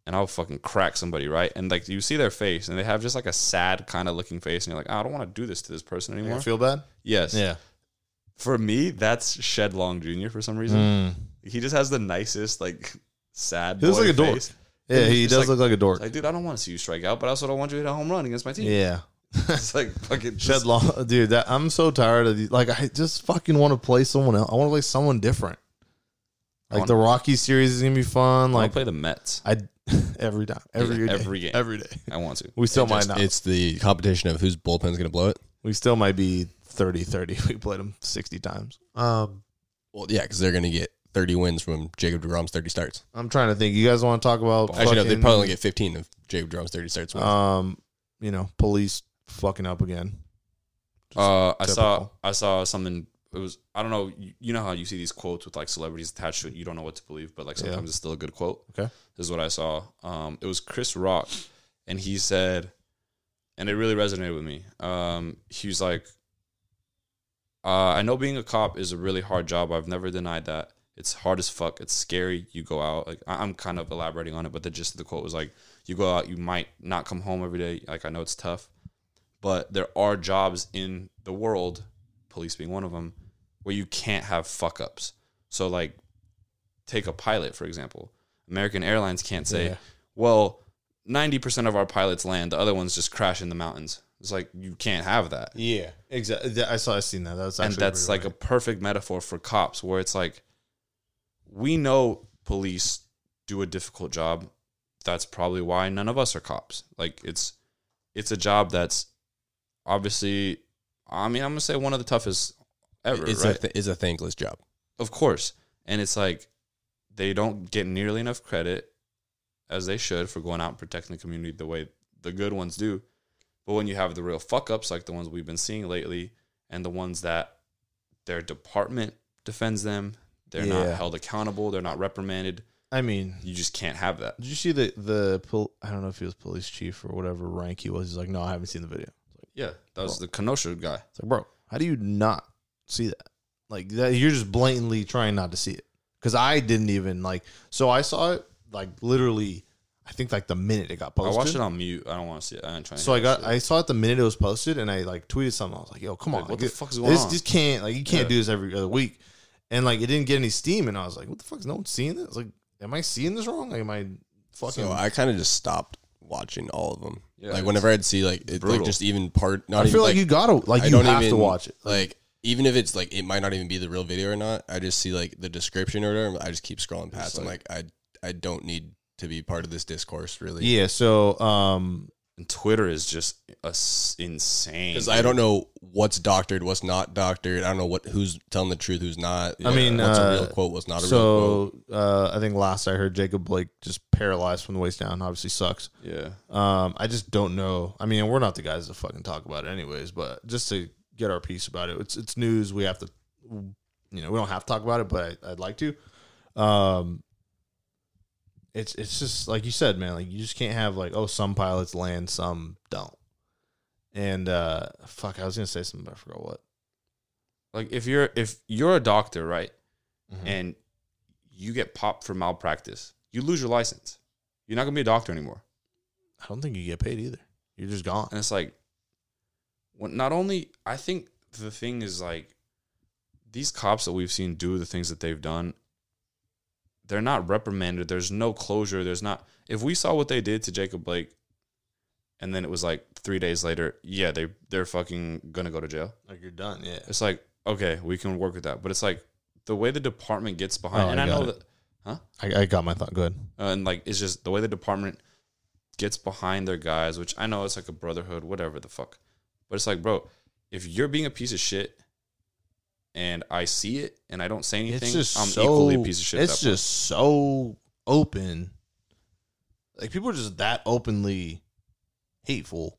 and I'll fucking crack somebody, right? And like you see their face, and they have just like a sad kind of looking face, and you're like, oh, I don't want to do this to this person anymore. I feel bad. yes. Yeah. For me, that's Shed Long Jr. For some reason, Mm. he just has the nicest like sad. He looks like a dork. Yeah, he does like- look like a dork. Like, dude, I don't want to see you strike out, but I also don't want you to hit a home run against my team. yeah. It's like fucking Shed long, dude. That I'm so tired of these. Like, I just fucking want to play someone else. I want to play someone different. I Like wanna- the Rocky series is gonna be fun. Like to play the Mets I, every time, every Yeah, day, every game. every day. I want to. We still It might just- not. It's the competition of whose bullpen's gonna blow it. we still might be 30-30. We played them sixty times. Um, Well, yeah, because they're gonna get 30 wins from Jacob Degrom's 30 starts. I'm trying to think. You guys want to talk about Actually, no, they probably only get 15 of Jacob Degrom's 30 starts. Wins. um, you know, police fucking up again. Uh, I saw. I saw something. It was I don't know. You, you know how you see these quotes with like celebrities attached to it. You don't know what to believe, but like Yeah. sometimes it's still a good quote. Okay. This is what I saw. Um, it was Chris Rock, and he said, and it really resonated with me. Um, he was like, uh, "I know being a cop is a really hard job. I've never denied that. It's hard as fuck. It's scary. You go out. Like I- I'm kind of elaborating on it, but the gist of the quote was like, you go out, you might not come home every day. Like I know it's tough." but there are jobs in the world, police being one of them, where you can't have fuck ups. So, like, take a pilot, for example. American Airlines can't say, Yeah. well, 90% of our pilots land, the other ones just crash in the mountains. It's like, you can't have that. Yeah, exactly. I saw. I seen that. That's and that's like a perfect metaphor for cops, where it's like, we know police do a difficult job. That's probably why none of us are cops. Like, it's, it's a job that's obviously, I mean, I'm gonna say one of the toughest ever. it's, right? a th- it's a thankless job. Of course. And it's like they don't get nearly enough credit as they should for going out and protecting the community the way the good ones do. But when you have the real fuck ups like the ones we've been seeing lately and the ones that their department defends them, they're not held accountable, they're not reprimanded, I mean, you just can't have that. did you see the the pol- I don't know if he was police chief or whatever rank he was. He's like, no, I haven't seen the video. Yeah. That was the Kenosha guy. It's like, bro, how do you not see that? Like that, you're just blatantly trying not to see it. Because I didn't even like. So I saw it like literally. I think like the minute it got posted. I watched it on mute. I don't want to see it. I ain't trying to So I got, that I saw it the minute it was posted, and I like tweeted something. I was like, "Yo, come Like, on, what like, the fuck is going this on? just can't like you can't Yeah. do this every other week." And like it didn't get any steam, and I was like, "What the fuck is no one seeing this? Like, am I seeing this wrong? Like, am I fucking?" So I kind of just stopped watching all of them. Yeah, like whenever I'd see like it, like just even part, not I even feel like, like you gotta like I you don't have even to watch it. Like even if it's like it might not even be the real video or not, I just see like the description or whatever. I just keep scrolling past. I'm like, I I don't need to be part of this discourse really. Yeah. So, um, and Twitter is just a s- insane. Because I don't know what's doctored, what's not doctored. I don't know what who's telling the truth, who's not. I mean, what's a uh, real quote, what's not a real quote. So uh, I think last I heard, Jacob Blake just paralyzed from the waist down. Obviously sucks. Yeah, Um, I just don't know. I mean, we're not the guys to fucking talk about it, anyways. But just to get our piece about it, it's it's news. We have to, you know, we don't have to talk about it, but I, I'd like to. Um, it's it's just like you said, man. Like you just can't have like oh some pilots land, some don't. And uh, fuck, I was gonna say something, but I forgot what. like if you're if you're a doctor, right, Mhm. and you get popped for malpractice, you lose your license. You're not gonna be a doctor anymore. I don't think you get paid either. You're just gone. And it's like, when not only I think the thing is like, these cops that we've seen do the things that they've done, they're not reprimanded. There's no closure. There's not. If we saw what they did to Jacob Blake, and then it was like three days later, yeah, they they're fucking gonna go to jail. Like you're done. Yeah. It's like okay, we can work with that, but it's like the way the department gets behind, Oh, and I I, know it. that, I, I got my thought. Good. uh, and like it's just the way the department gets behind their guys, which I know it's like a brotherhood, whatever the fuck. But it's like, bro, if you're being a piece of shit and I see it and I don't say anything, It's just I'm so, equally a piece of shit. It's that point. just so open. Like people are just that openly hateful.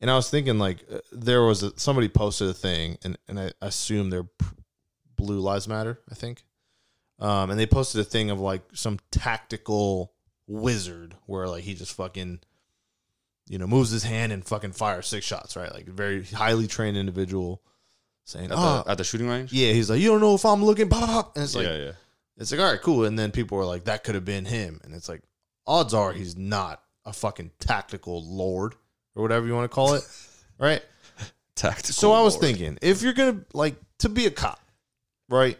And I was thinking, like, uh, there was a, somebody posted a thing, and, and I assume they're Blue Lives Matter, I think. Um, and they posted a thing of like some tactical wizard where like he just fucking, you know, moves his hand and fucking fires six shots, right? Like very highly trained individual saying, at, "Oh, the, at the shooting range. yeah." He's like, "You don't know if I'm looking," and it's like, yeah, yeah. it's like, all right, cool. And then people were like, that could have been him. And it's like, odds are he's not a fucking tactical lord or whatever you want to call it. right. Tactical. So I was lord. thinking, if you're going to, like, to be a cop, right?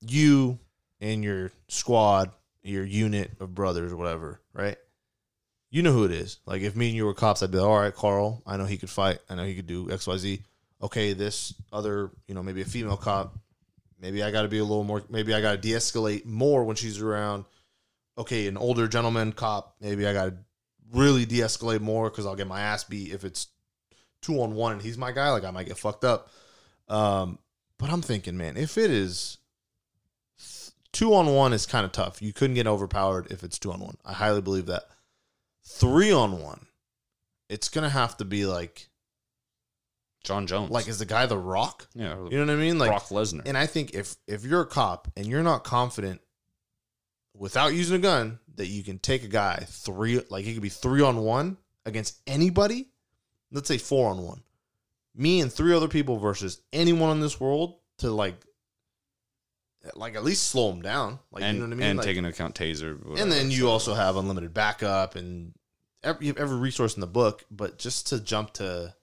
You and your squad, your unit of brothers or whatever, right? You know who it is. Like, if me and you were cops, I'd be like, all right, Carl, I know he could fight. I know he could do XYZ. Okay, this other, you know, maybe a female cop, maybe I got to be a little more, maybe I got to de escalate more when she's around. Okay, an older gentleman cop, maybe I got to really de escalate more because I'll get my ass beat if it's two on one and he's my guy. Like, I might get fucked up. Um, but I'm thinking, man, if it is two on one is kind of tough. You couldn't get overpowered if it's two on one. I highly believe that. Three on one, it's gonna have to be like Jon Jones. like is the guy the Rock? yeah, You know what I mean? Like, Brock Lesnar. and I think if if you're a cop and you're not confident without using a gun that you can take a guy three like it could be three on one against anybody, let's say four on one, me and three other people versus anyone in this world to like like at least slow them down. Like and you know what I mean? and Like, take into account taser. and then you also have unlimited backup and every, you have every resource in the book. But just to jump to,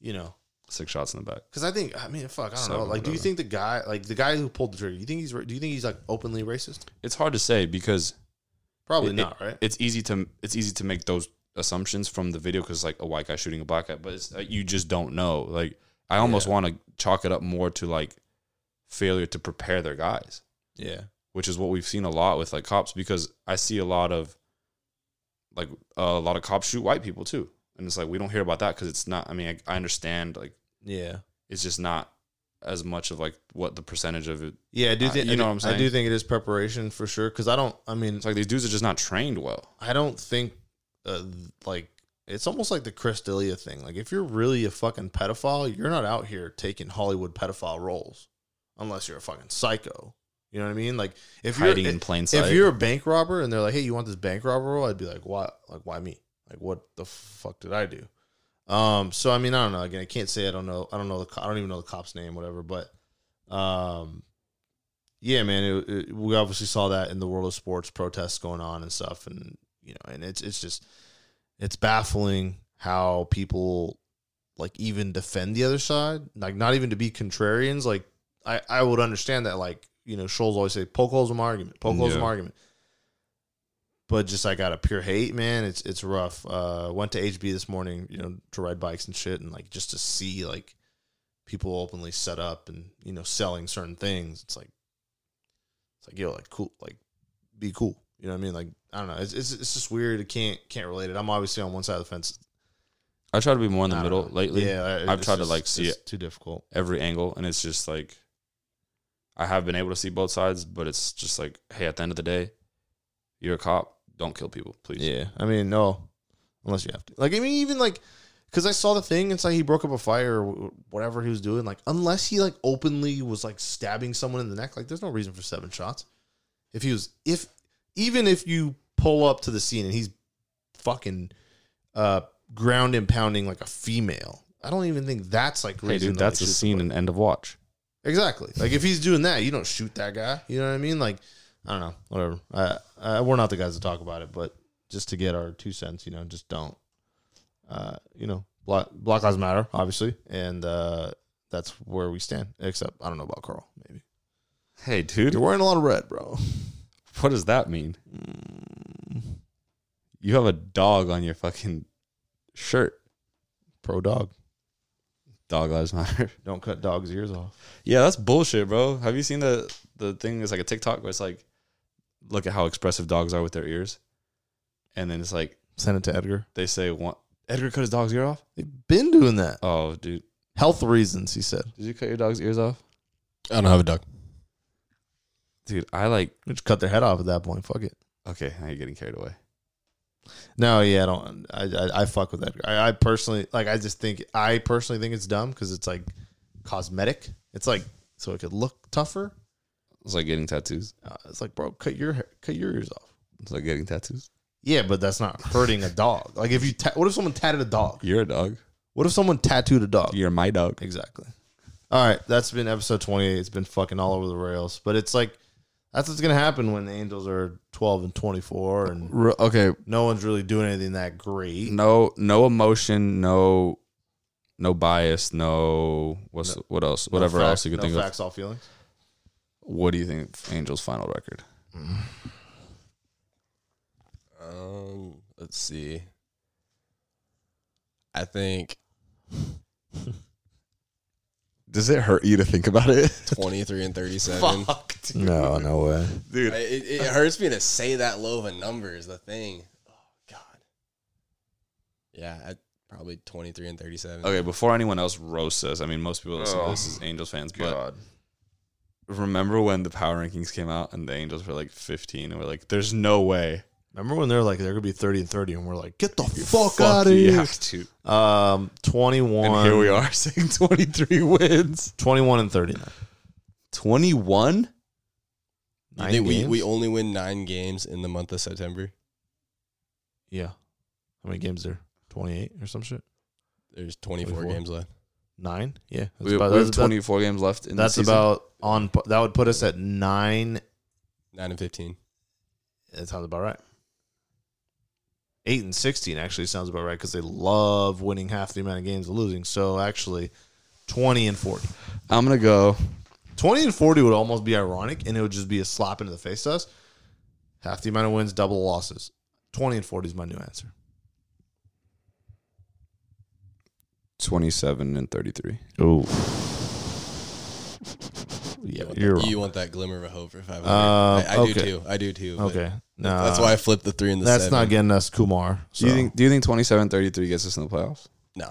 you know, six shots in the back. because I think I mean, fuck, I don't know. Seven, Like, do you think the guy, like the guy who pulled the trigger, you think he's, do you think he's like openly racist? It's hard to say because Probably It- not, right? it's easy to it's easy to make those assumptions from the video because like a white guy shooting a black guy, but it's, uh, you just don't know. Like I almost Yeah. want to chalk it up more to like failure to prepare their guys, yeah, which is what we've seen a lot with like cops because I see a lot of like a lot of cops shoot white people too, and it's like we don't hear about that because it's not. I mean, I, I understand like yeah, it's just not as much of like what the percentage of it. yeah. I do think you know I, what I'm saying. I do think it is preparation for sure. Because I don't. I mean, It's like these dudes are just not trained well. I don't think uh, like it's almost like the Chris D'Elia thing. Like if you're really a fucking pedophile, you're not out here taking Hollywood pedophile roles unless you're a fucking psycho. You know what I mean? Like if you're hiding in plain sight. if you're a bank robber and they're like, "Hey, you want this bank robber role?" I'd be like, "Why? Like why me? Like what the fuck did I do?" Um. So I mean, I don't know. Again, I can't say I don't know. I don't know the. I don't even know the cop's name, whatever. But, um, yeah, man. It, it, we obviously saw that in the world of sports, protests going on and stuff, and you know, and it's it's just it's baffling how people like even defend the other side, like not even to be contrarians. Like I I would understand that, like you know, Scholes always say, "Poke holes in my argument, poke holes in my argument." But just like out of pure hate, man, it's it's rough. Uh, went to HB this morning, you know, to ride bikes and shit, and like just to see like people openly set up and you know selling certain things. It's like it's like yo, like cool, like be cool. You know what I mean? Like I don't know. It's it's, it's just weird. I can't can't relate it. I'm obviously on one side of the fence. I try to be more in the middle know. lately. Yeah, I've tried to like see it's it Too difficult. every angle, and it's just like I have been able to see both sides, but it's just like, hey, at the end of the day, you're a cop. Don't kill people, please. Yeah, I mean, no, unless you have to. Like, I mean, even like, because I saw the thing. It's like he broke up a fire or whatever he was doing. Like, unless he like openly was like stabbing someone in the neck, like, there's no reason for seven shots. If he was, if even if you pull up to the scene and he's fucking uh ground and pounding like a female, I don't even think that's like Hey, dude, that's a scene in End of Watch. Exactly. Like if he's doing that, you don't shoot that guy. You know what I mean? Like I don't know. Whatever. I, I, we're not the guys to talk about it, but just to get our two cents, you know, just don't. Uh, you know, Black, Black Lives Matter, obviously, and uh, that's where we stand. Except I don't know about Carl. Maybe Hey, dude, you're wearing a lot of red, bro. what does that mean? You have a dog on your fucking shirt. Pro dog. Dog lives matter. Don't cut dogs' ears off. Yeah, that's bullshit, bro. Have you seen the the thing? It's like a TikTok where it's like, look at how expressive dogs are with their ears, and then it's like Send it to Edgar. they say, "What? Edgar cut his dog's ear off?" They've been doing that. Oh, dude, Health reasons, he said. did you cut your dog's ears off? I don't have a dog. Dude, I like. We just cut their head off at that point. Fuck it. Okay, now you're getting carried away. No, yeah, I don't. I I, I fuck with that. I, I personally like. I just think I personally think it's dumb because it's like cosmetic. It's like so it could look tougher. It's like getting tattoos. Uh, it's like, bro, cut your hair- cut your ears off. It's like getting tattoos. Yeah, but that's not hurting a dog. Like if you, ta- what if someone tatted a dog? You're a dog. What if someone tattooed a dog? You're my dog. Exactly. All right, that's been episode twenty eight. It's been fucking all over the rails, but it's like that's what's gonna happen when the Angels are twelve and twenty four, and R- okay, no one's really doing anything that great. no, no emotion, no, no bias, no. What's what else? No Whatever fact- else you could no think facts, all feelings. of. What do you think? Angels' final record? Um, let's see. I think Does it hurt you to think about it, 23 and 37. Fuck, No, no way. dude? I- It, it hurts me to say that low of a number is the thing. Oh God. Yeah, I, probably 23 and 37. Okay, before anyone else roasts us, I mean, most people listen Oh, to this oh, as Angels fans, but God. remember when the power rankings came out and the Angels were like 15, and we're like, "There's no way." Remember when they're like they're gonna be thirty and thirty, and we're like, get the fuck, out of yeah, here. dude. Um, twenty one. And here we are saying 23 wins. Twenty one and thirty nine. 21? You Nine think we, we only win nine games in the month of September? yeah. How many games there? Twenty eight or some shit. There's 24, 24. games left. Nine. Yeah. That's We, about, we have that's about- 24 games left in that's the about on. That would put us at nine. Nine and 15. That sounds about right. Eight and sixteen actually sounds about right because they love winning half the amount of games and losing. So actually, twenty and forty. I'm going to go 20 and 40 would almost be ironic and it would just be a slap into the face to us. Half the amount of wins, double the losses. 20 and 40 is my new answer. 27 and 33. Oh. You Yeah, want, you're that, wrong. you want that glimmer of a hope for 500. Uh, I, I okay. do too. I do too. Okay. No, That's why I flipped the three and the that's seven. not getting us Kumar. Do you think do you think 27 33 gets us in the playoffs? No.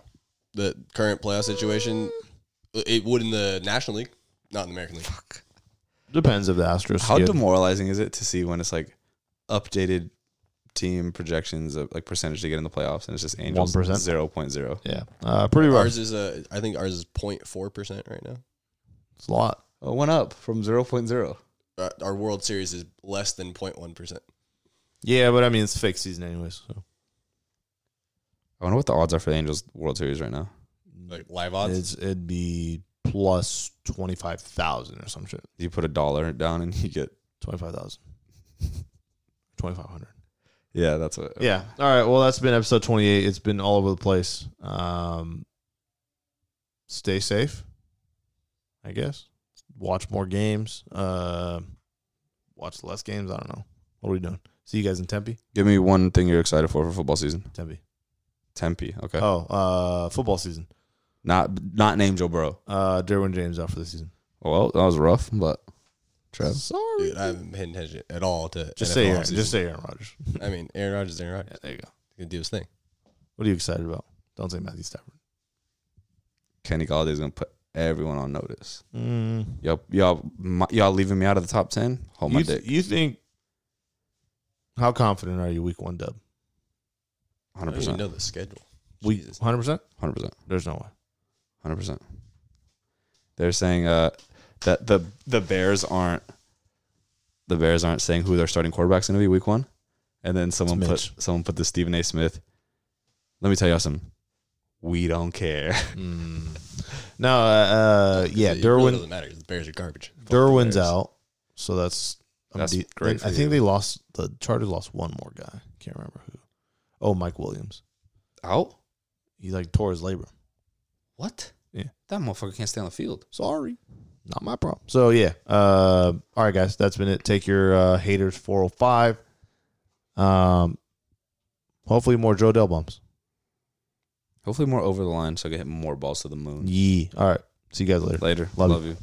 The current playoff situation, it would in the National League, not in the American League. Fuck. Depends if the Astros. How demoralizing is it to see when it's like updated team projections of like percentage to get in the playoffs and it's just Angels 1%? 0.0. yeah, uh, pretty rough. Ours is a, I think ours is 0.4 percent right now. It's a lot. Oh, it went up from 0.0. Uh, our World Series is less than 0.1 percent. Yeah, but I mean it's fake season anyways. So I wonder what the odds are for the Angels World Series right now. Like live odds. it's, it'd be plus twenty five thousand or some shit. You put a dollar down and you get Twenty five thousand. Twenty five hundred. yeah, that's what. Yeah. All right. Well, that's been episode 28. It's been all over the place. Um, stay safe, I guess. Watch more games. Uh, watch less games. I don't know. What are we doing? See you guys in Tempe. Give me one thing you're excited for for football season. Tempe. Tempe. Okay. Oh, uh, football season. Not not name Joe Burrow. Uh, Derwin James out for the season. Well, that was rough, but Trev. Sorry. Dude, I haven't paid attention at all to just NFL say Aaron, offseason. just say Aaron Rodgers. I mean, Aaron Rodgers, Aaron Rodgers. there you go. He's gonna do his thing. What are you excited about? Don't say Matthew Stafford. Kenny Golladay's gonna put everyone on notice. Mm. Y'all, y'all, my, y'all leaving me out of the top ten? Hold my You, dick. you think? How confident are you? Week one dub. Hundred percent. know the schedule. Week Jesus. hundred percent. Hundred percent. There's no way. Hundred percent. They're saying uh, that the the Bears aren't the Bears aren't saying who their starting quarterback's going to be week one, and then someone put someone put the Stephen A. Smith. Let me tell y'all something. We don't care. No, uh, uh, yeah, it really Derwin. doesn't matter. The Bears are garbage. Fuck Derwin's out, so that's I'm That's de- great for I think you. they lost the Chargers lost one more guy. Can't remember who. Oh, Mike Williams. Out? He like tore his labrum. What? Yeah. That motherfucker can't stay on the field. Sorry, not my problem. So yeah, uh, all right, guys, that's been it. Take your uh, haters four hundred five. Um, hopefully more Jo Adell bumps. Hopefully more over the line so I can hit more balls to the moon. Yee. All right, see you guys later. Later. Love Love you. you.